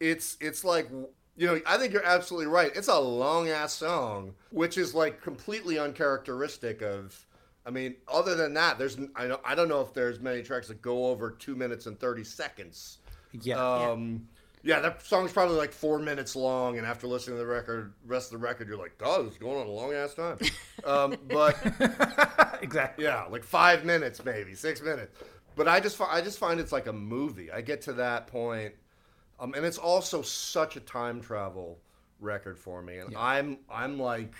it's it's like you know I think you're absolutely right. It's a long ass song, which is like completely uncharacteristic of. I mean, other than that, there's I don't I don't know if there's many tracks that go over two minutes and thirty seconds. Yeah. Um, yeah, that song's probably like four minutes long, and after listening to the record, rest of the record, you're like, "God, it's going on a long ass time." um, but exactly. yeah, like five minutes, maybe six minutes. But I just, I just find it's like a movie. I get to that point, um, and it's also such a time travel record for me. And I'm, I'm like,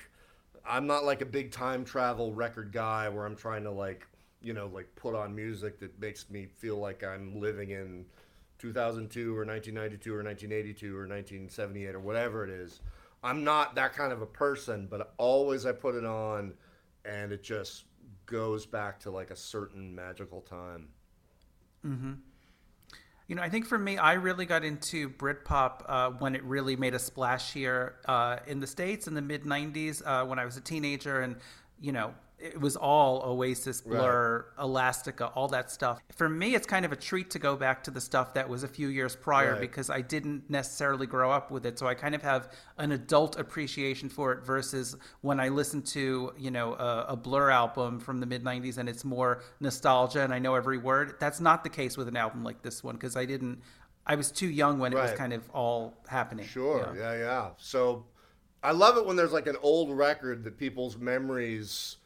I'm not like a big time travel record guy where I'm trying to like, you know, like put on music that makes me feel like I'm living in 2002 or 1992 or 1982 or 1978 or whatever it is. I'm not that kind of a person, but always I put it on and it just goes back to like a certain magical time. You know, I think for me, I really got into Britpop uh, when it really made a splash here uh, in the States in the mid 90s uh, when I was a teenager. And, you know, it was all Oasis, Blur, Elastica, all that stuff. For me, it's kind of a treat to go back to the stuff that was a few years prior Right. because I didn't necessarily grow up with it. So I kind of have an adult appreciation for it versus when I listen to, you know, a, a Blur album from the mid 90s and it's more nostalgia and I know every word. That's not the case with an album like this one because I didn't, I was too young when it was kind of all happening. Sure, yeah, yeah. So I love it when there's like an old record that people's memories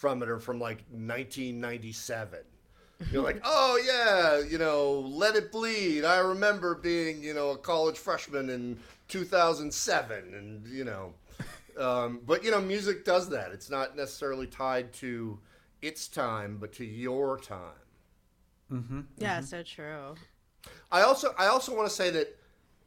from it are from like 1997. You're like, oh yeah, you know, Let It Bleed. I remember being, you know, a college freshman in 2007, and you know, um, but you know, music does that. It's not necessarily tied to its time, but to your time. yeah so true I also I also want to say that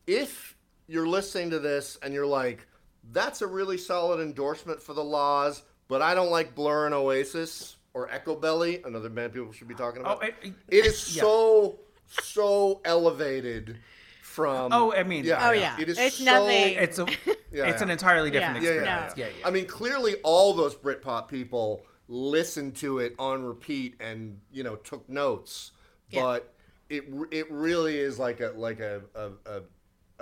if you're listening to this and you're like, that's a really solid endorsement for the La's, but I don't like Blur and Oasis or Echobelly, another band people should be talking about. Oh, it- it is yeah. so so elevated from. Oh, I mean- yeah, Oh, yeah. It is It's so, nothing- It's a, Yeah, it's yeah. an entirely different Yeah. Yeah, experience. yeah. Yeah, yeah. I mean, clearly all those Britpop people listened to it on repeat and you know took notes, Yeah. but it it really is like a like a a, a,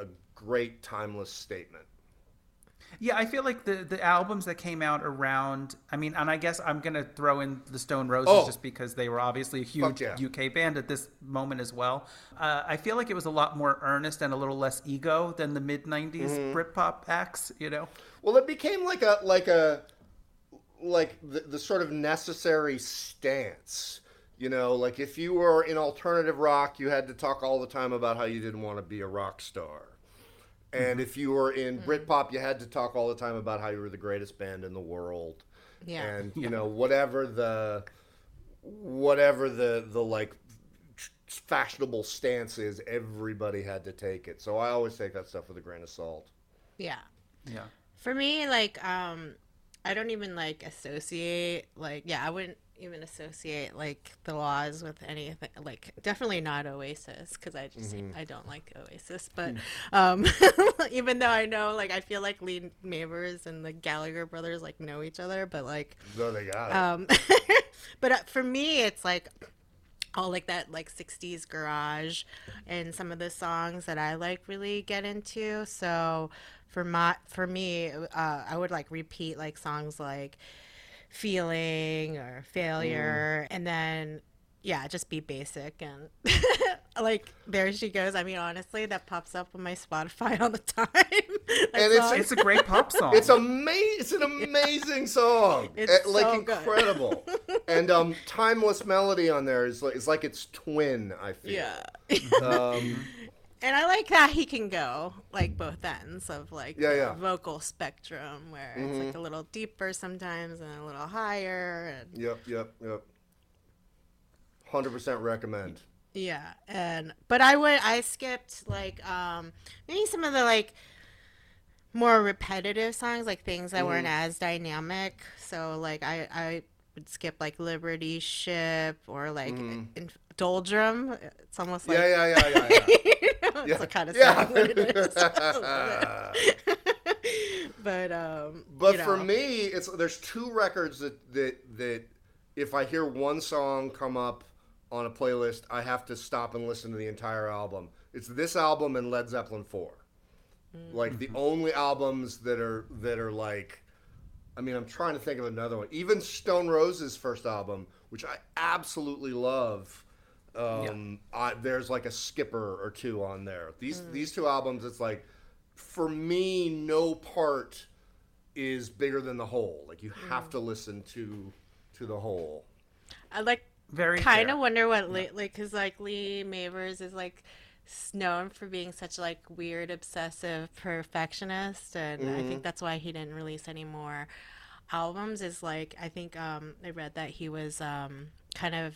a great timeless statement. Yeah, I feel like the the albums that came out around. I mean, and I guess I'm gonna throw in the Stone Roses Oh. just because they were obviously a huge yeah. UK band at this moment as well. Uh, I feel like it was a lot more earnest and a little less ego than the mid '90s Mm-hmm. Britpop acts. You know. Well, it became like a like a like the, the sort of necessary stance. You know, like if you were in alternative rock, you had to talk all the time about how you didn't want to be a rock star. And if you were in Britpop, you had to talk all the time about how you were the greatest band in the world. Yeah. And you know, whatever the whatever the the like fashionable stance is, everybody had to take it. So I always take that stuff with a grain of salt. yeah. Yeah. For me, like, um, I don't even like associate, like, yeah, I wouldn't even associate like the La's with anything. Like, definitely not Oasis because I just I don't like Oasis. But um, even though I know, like, I feel like Lee Mavers and the Gallagher brothers like know each other, but like, So they got it. um, but uh, for me, it's like all like that like 60s garage and some of the songs that I like really get into. So for my for me, uh, I would like repeat like songs like feeling or failure and then yeah, just be basic and like there she goes. I mean, honestly, that pops up on my Spotify all the time. And it's- It's a great pop song. It's amazing. It's an amazing song. It's Eh, like so good. incredible. and um, timeless melody on there is like it's like its twin. I feel. yeah. Um, And I like that he can go like both ends of like Yeah, the yeah. vocal spectrum where it's like mm-hmm. a little deeper sometimes and a little higher and yep. Yep. Yep. Hundred percent recommend. yeah and but I would I skipped like um maybe some of the like more repetitive songs like things that weren't mm-hmm. as dynamic so like I I would skip like Liberty Ship or like mm-hmm. in, Doledrum it's almost like yeah. Yeah. Yeah. Yeah. Yeah. it's Yeah. the kind of Yeah. song that it is. It. but um But you for know, me, it's there's two records that that that if I hear one song come up on a playlist, I have to stop and listen to the entire album. It's this album and Led Zeppelin 4. Like the only albums that are that are like I mean, I'm trying to think of another one. Even Stone Roses' first album, which I absolutely love. Um, I, there's like a skipper or two on there. These these two albums, it's like for me, no part is bigger than the whole. Like you have to listen to to the whole. I like Very kind of wonder what Lee, like because like Lee Mavers is like known for being such like weird obsessive perfectionist and I think that's why he didn't release any more albums is like I think um I read that he was um kind of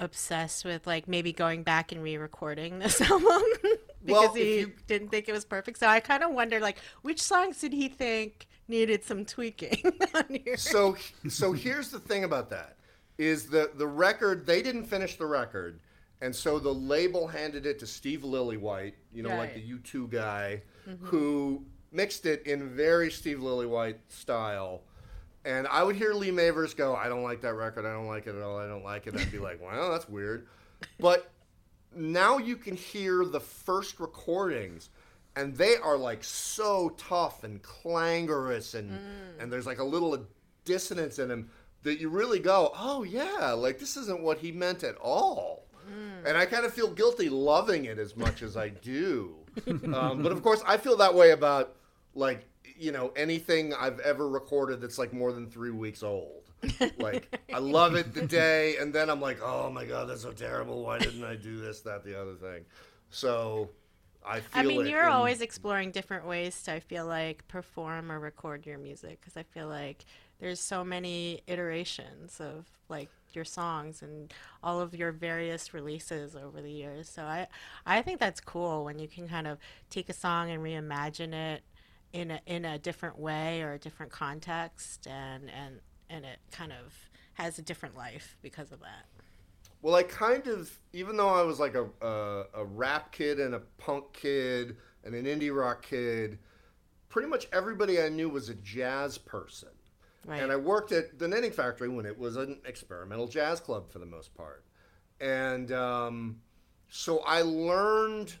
obsessed with like maybe going back and re-recording this album because Well, he you- didn't think it was perfect. So I kind of wonder like which songs did he think needed some tweaking on here? So so here's the thing about that is that the record they didn't finish the record, and so the label handed it to Steve Lillywhite, you know, like the U2 guy, mm-hmm. who mixed it in very Steve Lillywhite style. And I would hear Lee Mavers go, "I don't like that record. I don't like it at all. I don't like it." I'd be like, "Well, that's weird," but now you can hear the first recordings and they are like so tough and clangorous and and there's like a little dissonance in them that you really go oh yeah like this isn't what he meant at all and i kind of feel guilty loving it as much as i do um, but of course i feel that way about like you know anything i've ever recorded that's like more than three weeks old like I love it the day, and then I'm like, oh my god, that's so terrible. Why didn't I do this, that, the other thing? So I feel. Like I mean, you're always exploring different ways to, I feel like, perform or record your music because I feel like there's so many iterations of like your songs and all of your various releases over the years. So I, I think that's cool when you can kind of take a song and reimagine it in a in a different way or a different context, and and and it kind of has a different life because of that. Well, I kind of, even though I was like a, a, a rap kid and a punk kid and an indie rock kid, pretty much everybody I knew was a jazz person. Right. And I worked at the Knitting Factory when it was an experimental jazz club for the most part. And um, so I learned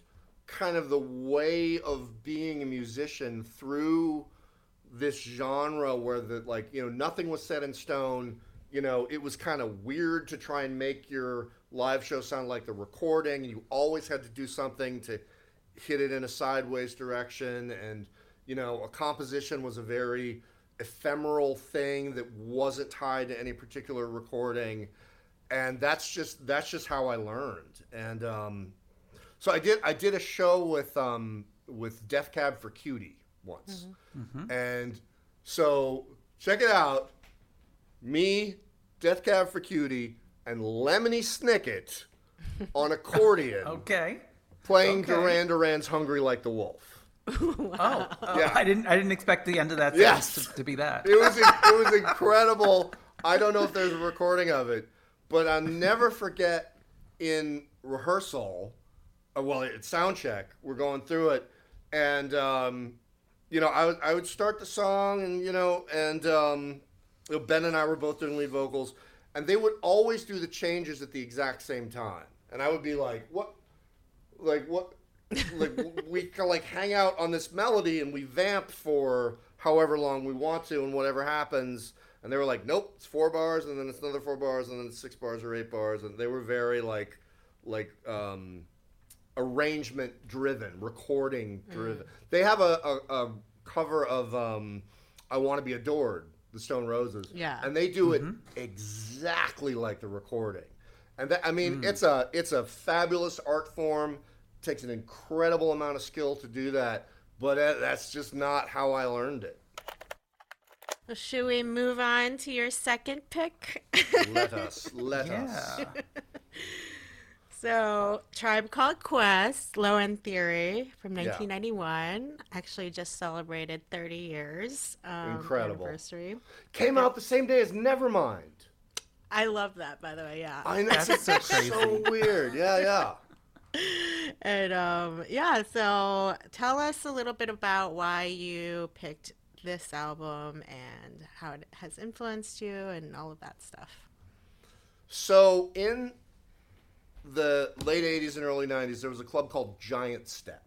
kind of the way of being a musician through this genre where the like you know nothing was set in stone. You know it was kind of weird to try and make your live show sound like the recording. You always had to do something to hit it in a sideways direction. And you know a composition was a very ephemeral thing that wasn't tied to any particular recording. And that's just that's just how i learned. And um, so i did i did a show with um, with death cab for cutie once and so check it out me death cab for cutie and lemony snicket on accordion Okay. playing Okay. duran duran's hungry like the wolf Oh, oh, Yeah. I didn't. I didn't expect the end of that Yes. to, to be that. it was it was incredible. I don't know if there's a recording of it, but I'll never forget in rehearsal. Uh, well, it's sound check. We're going through it, and um, you know, I would I would start the song, and you know, and um, you know, Ben and I were both doing lead vocals, and they would always do the changes at the exact same time, and I would be like, "What? Like what?" like we can like hang out on this melody and we vamp for however long we want to and whatever happens and they were like nope it's four bars and then it's another four bars and then it's six bars or eight bars and they were very like like um arrangement driven recording driven. They have a, a, a cover of um i want to be adored the stone roses. Yeah. and they do it exactly like the recording. And that, i mean it's a it's a fabulous art form. Takes an incredible amount of skill to do that but uh, that's just not how i learned it. Well, should we move on to your second pick? let us let us. Yeah. So, Tribe Called Quest, Low End Theory from Yeah. 1991, actually just celebrated 30 years. Um, Incredible. Anniversary. came out the same day as nevermind I love that, by the way. Yeah. i know That's so crazy. so weird yeah yeah And um, yeah, so tell us a little bit about why you picked this album and how it has influenced you and all of that stuff. So in the late '80s and early '90s, there was a club called Giant Step.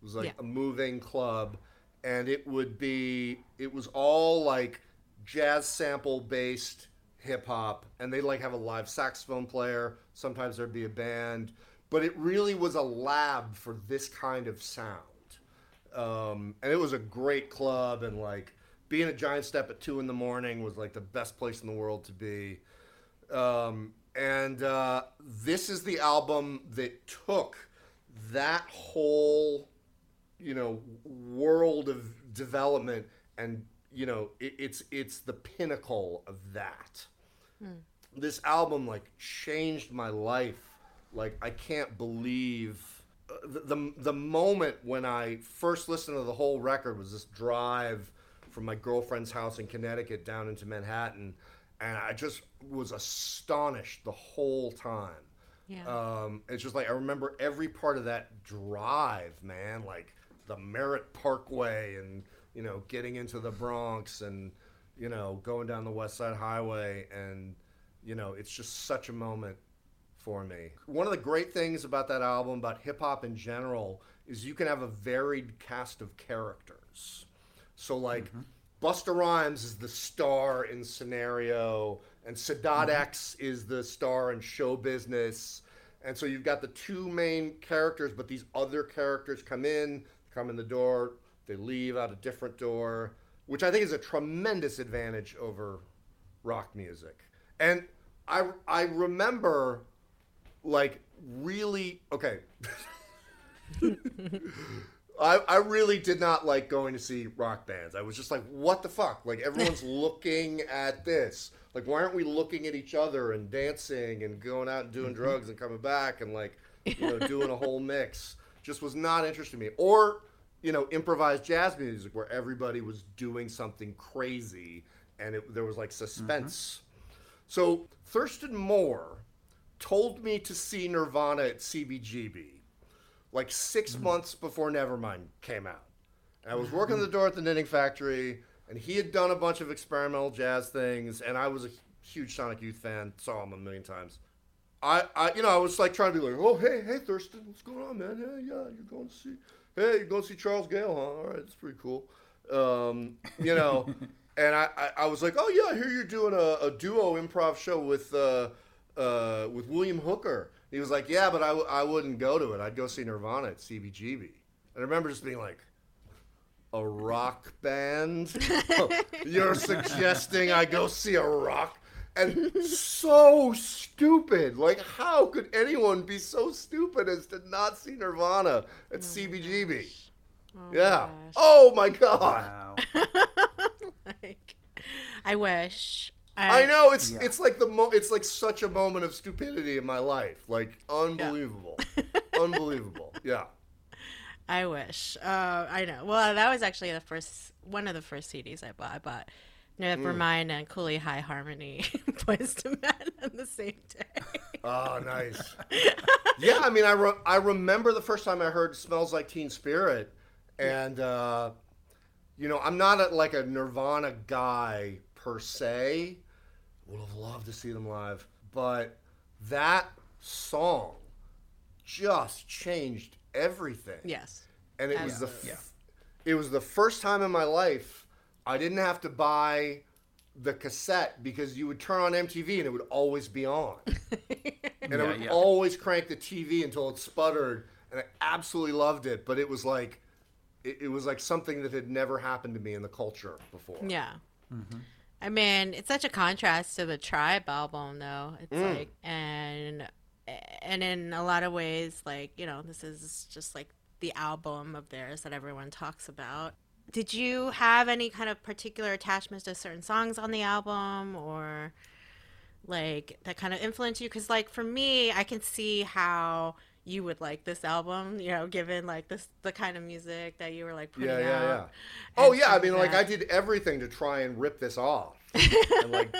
It was like Yeah. a moving club, and it would be it was all like jazz sample based hip hop, and they'd like have a live saxophone player. Sometimes there'd be a band, but it really was a lab for this kind of sound. Um, and it was a great club, and like being at Giant Step at two in the morning was like the best place in the world to be. Um, and uh, this is the album that took that whole, you know, world of development, and you know, it, it's it's the pinnacle of that. This album like changed my life. Like I can't believe uh, the, the the moment when I first listened to the whole record was this drive from my girlfriend's house in Connecticut down into Manhattan, and I just was astonished the whole time. Yeah. Um, it's just like I remember every part of that drive, man. Like the Merritt Parkway, and you know, getting into the Bronx, and you know, going down the West Side Highway, and you know, it's just such a moment for me. One of the great things about that album, about hip hop in general, is you can have a varied cast of characters. So like Busta Rhymes is the star in Scenario, and Sadat mm-hmm. X is the star in Show Business. And so you've got the two main characters, but these other characters come in, come in the door, they leave out a different door, which I think is a tremendous advantage over rock music. And I I remember like really okay. I, I really did not like going to see rock bands. I was just like, what the fuck? Like everyone's looking at this. Like why aren't we looking at each other and dancing and going out and doing mm-hmm. drugs and coming back and like you know doing a whole mix? Just was not interesting to me. Or you know improvised jazz music where everybody was doing something crazy and it, there was like suspense. Mm-hmm. So Thurston Moore told me to see Nirvana at CBGB, like 6 months before Nevermind came out. And I was working the door at the Knitting Factory, and he had done a bunch of experimental jazz things, and I was a huge Sonic Youth fan, saw him a million times. I, I, you know, I was like trying to be like, oh, hey, hey, Thurston, what's going on, man? Hey, yeah, you're going to see, hey, you're going to see Charles Gayle, huh? All right, that's pretty cool. Um, you know, and I, I, I was like, oh yeah, I hear you're doing a, a duo improv show with, uh, uh, with William Hooker. He was like, yeah, but I, w- I wouldn't go to it. I'd go see Nirvana at CBGB. And I remember just being like, a rock band? You're suggesting I go see a rock? And so stupid. Like, how could anyone be so stupid as to not see Nirvana at CBGB? Oh, oh yeah. gosh. Oh my god. Wow. like, I wish. I know it's Yeah. it's like the mo- it's like such a moment of stupidity in my life. Like unbelievable. unbelievable. Yeah. I wish. Uh, I know. Well, that was actually the first one of the first CDs I bought. I bought Nevermind and Cooley High Harmony Boyz II Men on the same day. Oh, nice. yeah, I mean, I, re- I remember the first time I heard "Smells Like Teen Spirit," and uh, you know, I'm not a, like a Nirvana guy per se. Would have loved to see them live, but that song just changed everything. yes. and it was the Absolutely. f- it was the first time in my life I didn't have to buy the cassette because you would turn on MTV and it would always be on, and I Yeah, would yeah. always crank the TV until it sputtered, and I absolutely loved it. But it was like it, it was like something that had never happened to me in the culture before. Yeah. Mm-hmm. I mean, it's such a contrast to the Tribe album, though. It's Mm. like, and and in a lot of ways, like you know, this is just like the album of theirs that everyone talks about. Did you have any kind of particular attachments to certain songs on the album, or like that kind of influenced you? Because like for me, I can see how you would like this album, you know, given like this the kind of music that you were like putting Yeah, yeah, out. yeah. Oh yeah, I things mean, like. I did everything to try and rip this off and like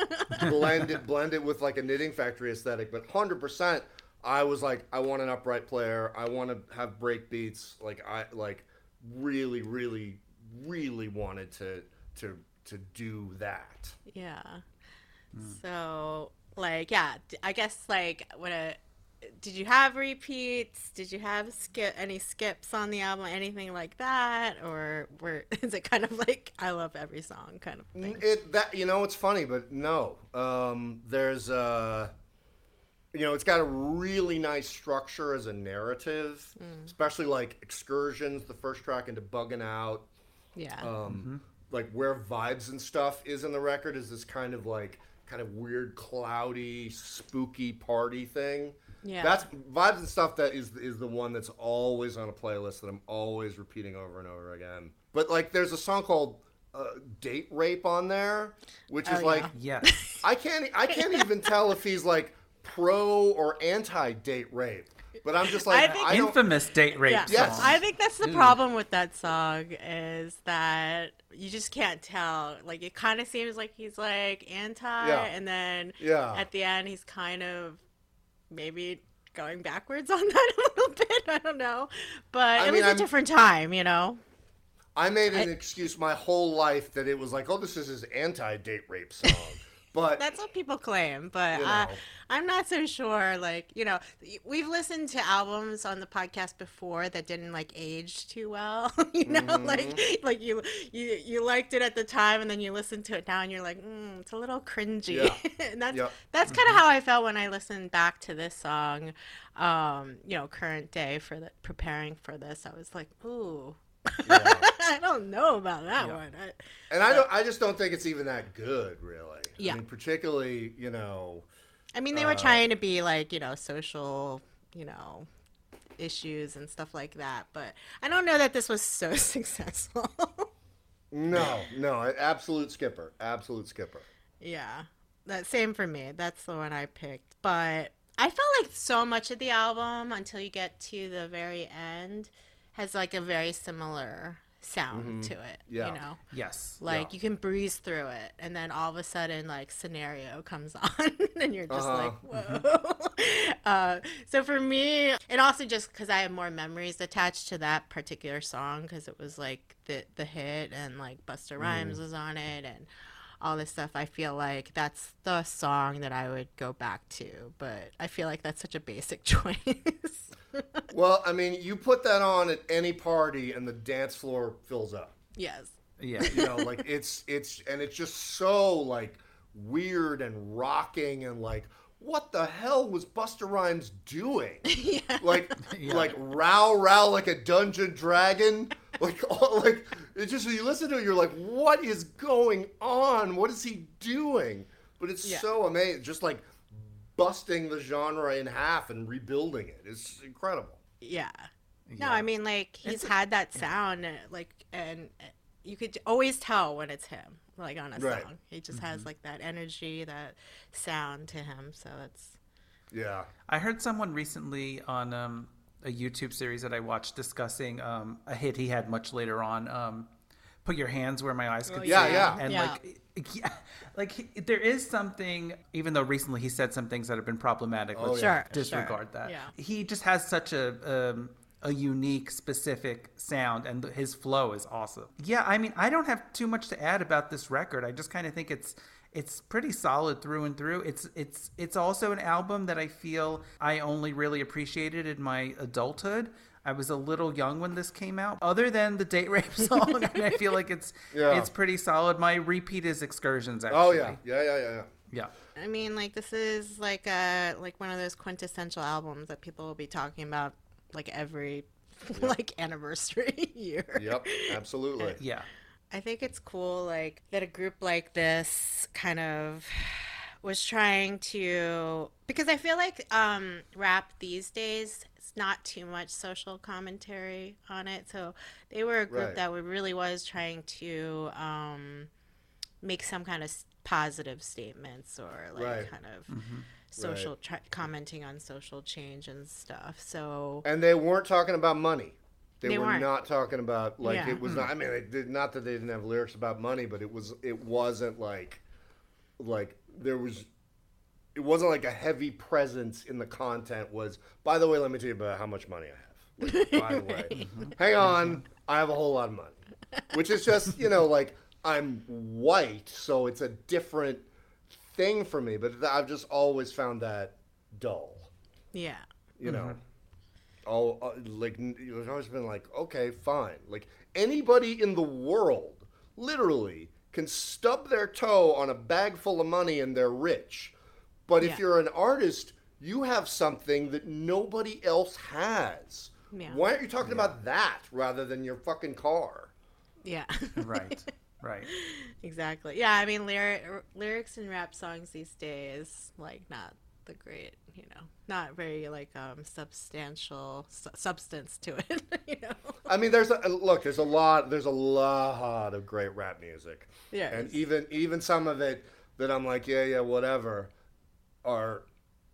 blend it, blend it with like a knitting factory aesthetic. But hundred percent, I was like, I want an upright player. I want to have break beats. Like I like really, really, really wanted to to to do that. Yeah. Hmm. So, like, yeah, I guess like when a did you have repeats? Did you have skip any skips on the album, anything like that, or were is it kind of like I love every song kind of thing? It that you know it's funny, but no. Um, there's uh, you know, it's got a really nice structure as a narrative, especially like excursions. The first track into bugging out, Yeah. um, like where vibes and stuff is in the record is this kind of like kind of weird, cloudy, spooky party thing. Yeah. That's vibes and stuff that is is the one that's always on a playlist that I'm always repeating over and over again. But like, there's a song called uh, "Date Rape" on there, which is Oh, like yeah. Yes. I can't I can't even tell if he's like pro or anti date rape. But I'm just like I think- I. Infamous date rape yeah. Yes. I think that's the Ooh. problem with that song is that you just can't tell. Like it kind of seems like he's like anti, Yeah. and then Yeah. at the end he's kind of maybe going backwards on that a little bit. I don't know, but I it mean, was a I'm- different time, you know. I made an I- excuse my whole life that it was like, oh, this is his anti date rape song. But That's what people claim, but You uh. I'm not so sure. Like, you know, we've listened to albums on the podcast before that didn't like age too well. you know, Mm-hmm. like like you you you liked it at the time, and then you listen to it now, and you're like, mm, it's a little cringy. Yeah. and that's that's kind of how I felt when I listened back to this song. Um, you know, current day for the preparing for this, I was like, ooh. Yeah. I don't know about that Yeah. one. I, and I don't. I just don't think it's even that good, really. Yeah. I mean, particularly, you know. I mean, they were Uh, trying to be like, you know, social, you know, issues and stuff like that. But I don't know that this was so successful. No, no, absolute skipper, absolute skipper. yeah, that same for me. That's the one I picked. But I felt like so much of the album until you get to the very end has like a very similar sound to it. Yeah. You know? Yes. Like Yeah. you can breeze through it, and then all of a sudden, like scenario comes on, and you're just Uh-huh. like, whoa. uh, so for me, and also just because I have more memories attached to that particular song, because it was like the the hit, and like Busta Rhymes was on it, and all this stuff. I feel like that's the song that I would go back to, but I feel like that's such a basic choice. Well, I mean, you put that on at any party, and the dance floor fills up. yes. Yeah. You know, like it's it's and it's just so like weird and rocking and like what the hell was Busta Rhymes doing? Like Yeah. like row row like a dungeon dragon. Like all, like it just you listen to it, you're like, what is going on? What is he doing? But it's Yeah. so amazing, just like busting the genre in half and rebuilding it. It's incredible. Yeah. No, Yeah. I mean like he's had that sound uh, like and you could always tell when it's him like on a Right. song. He just has like that energy, that sound to him. So it's Yeah. I heard someone recently on um, a YouTube series that I watched discussing um, a hit he had much later on. Um, Put your hands where my eyes could Oh, see. yeah. Yeah, And yeah. like, yeah, like he, there is something. Even though recently he said some things that have been problematic, Oh, let's yeah. Sure, disregard sure. that. Yeah. He just has such a. Um, a unique, specific sound, and his flow is awesome. Yeah, I mean, I don't have too much to add about this record. I just kind of think it's it's pretty solid through and through. It's it's it's also an album that I feel I only really appreciated in my adulthood. I was a little young when this came out. Other than the date rape song, and I feel like it's Yeah. it's pretty solid. My repeat is Excursions. Actually. Oh yeah. Yeah, yeah, yeah, yeah. yeah. I mean like this is like a like one of those quintessential albums that people will be talking about like every like anniversary year. Yep, absolutely. Yeah. I think it's cool, like that a group like this kind of was trying to because I feel like um, rap these days it's not too much social commentary on it. So they were a group Right. that would really was trying to um, make some kind of positive statements or like Right. kind of social tri- commenting on social change and stuff. So And they weren't talking about money. They, They were weren't. not talking about like Yeah. it was not. I mean, they did, not that they didn't have lyrics about money, but it was it wasn't like like there was. It wasn't like a heavy presence in the content. Was by the way, let me tell you about how much money I have. Like, by the way, hang on, I have a whole lot of money, which is just you know like I'm white, so it's a different thing for me. But I've just always found that dull yeah, you know all uh, like n- it's always been like okay fine like anybody in the world literally can stub their toe on a bag full of money and they're rich but if Yeah. you're an artist you have something that nobody else has Yeah. why aren't you talking about that rather than your fucking car yeah. Right. right. Exactly. Yeah, I mean, lyric, lyrics and rap songs these days, like, not the great, you know, not very like um substantial su- substance to it, you know. I mean, there's a look. There's a lot. There's a lot of great rap music. Yeah. And even even some of it that I'm like, yeah, yeah, whatever, are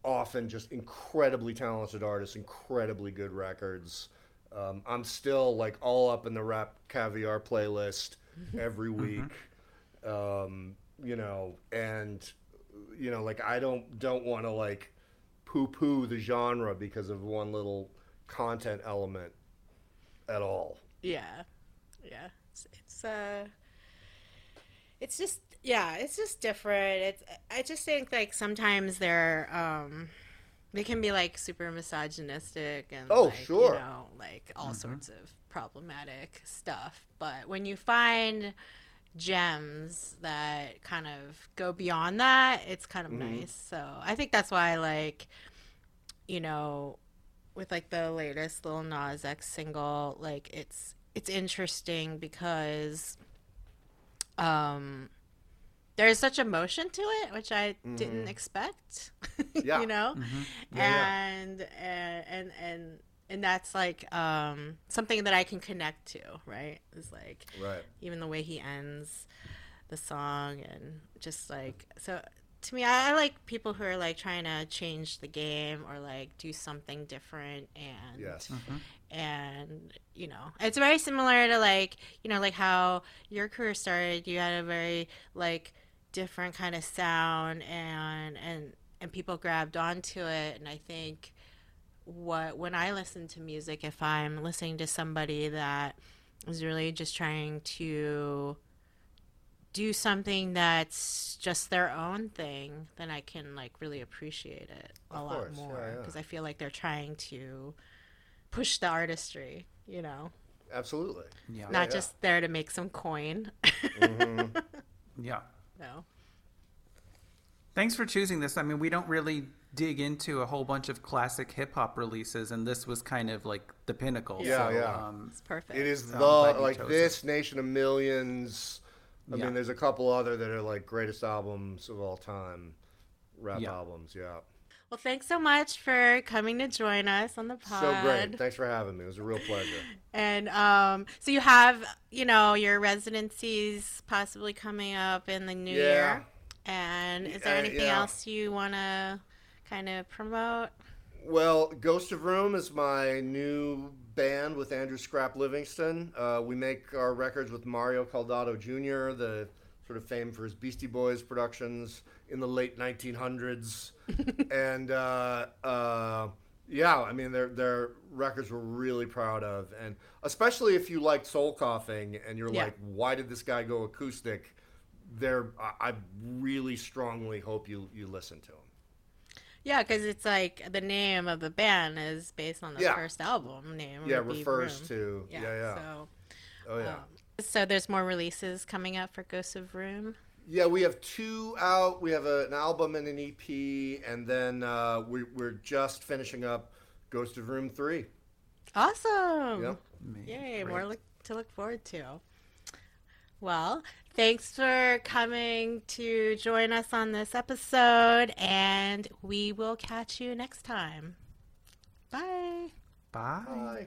often just incredibly talented artists, incredibly good records. Um, I'm still like all up in the rap caviar playlist every week. Um, you know, and you know, like I don't don't want to like poo poo the genre because of one little content element at all. Yeah, yeah. It's, it's uh, it's just yeah, it's just different. It's I just think like sometimes they're um, they can be like super misogynistic and Oh, like, sure. you know, like all sorts of problematic stuff. But when you find gems that kind of go beyond that, it's kind of nice. So I think that's why like you know with like the latest Lil Nas X single, like it's it's interesting because um there's such emotion to it, which I didn't mm-hmm. expect. Yeah. you know? Mm-hmm. Yeah, yeah. and, and and and and that's like um something that I can connect to, right? Is like Right. even the way he ends the song and just like so to me, I, I like people who are like trying to change the game or like do something different and Yes. Mm-hmm. and you know it's very similar to like you know like how your career started you had a very like different kind of sound and and and people grabbed onto it and i think what when i listen to music if i'm listening to somebody that is really just trying to do something that's just their own thing then i can like really appreciate it a Of lot course, yeah, more yeah. because i feel like they're trying to push the artistry, you know, Absolutely. Yeah. not yeah. just there to make some coin. Mm-hmm. Yeah. No. Thanks for choosing this. I mean, we don't really dig into a whole bunch of classic hip hop releases, and this was kind of like the pinnacle. Yeah, so, yeah. Um, It's perfect. It is So the I'm glad you like chose this Nation of Millions. I Yeah. mean, there's a couple other that are like greatest albums of all time, rap Yeah. albums. Yeah, Well, thanks so much for coming to join us on the pod. so great. Thanks for having me. It was a real pleasure. And um, so you have, you know, your residencies possibly coming up in the new Yeah. year. And is there Uh, anything yeah. else you want to kind of promote? Well, Ghost of Vroom is my new band with Andrew Scrap Livingston. Uh, we make our records with Mario Caldato Jr., the sort of famed for his Beastie Boys productions in the late 1900s. and uh, uh, yeah, I mean, their their records we're really proud of, and especially if you liked Soul Coughing and you're Yeah. like, why did this guy go acoustic? There, I, I really strongly hope you you listen to him. Yeah, because it's like the name of the band is based on the Yeah. first album name. Yeah, refers Vroom. to yeah yeah. So, oh yeah. um, so there's more releases coming up for Ghosts of Vroom. Yeah, we have two out. We have a, an album and an EP, and then uh, we, we're just finishing up Ghost of Vroom 3. Awesome. Yep. Yay, Great. more look, to look forward to. Well, thanks for coming to join us on this episode, and we will catch you next time. Bye. Bye. Bye.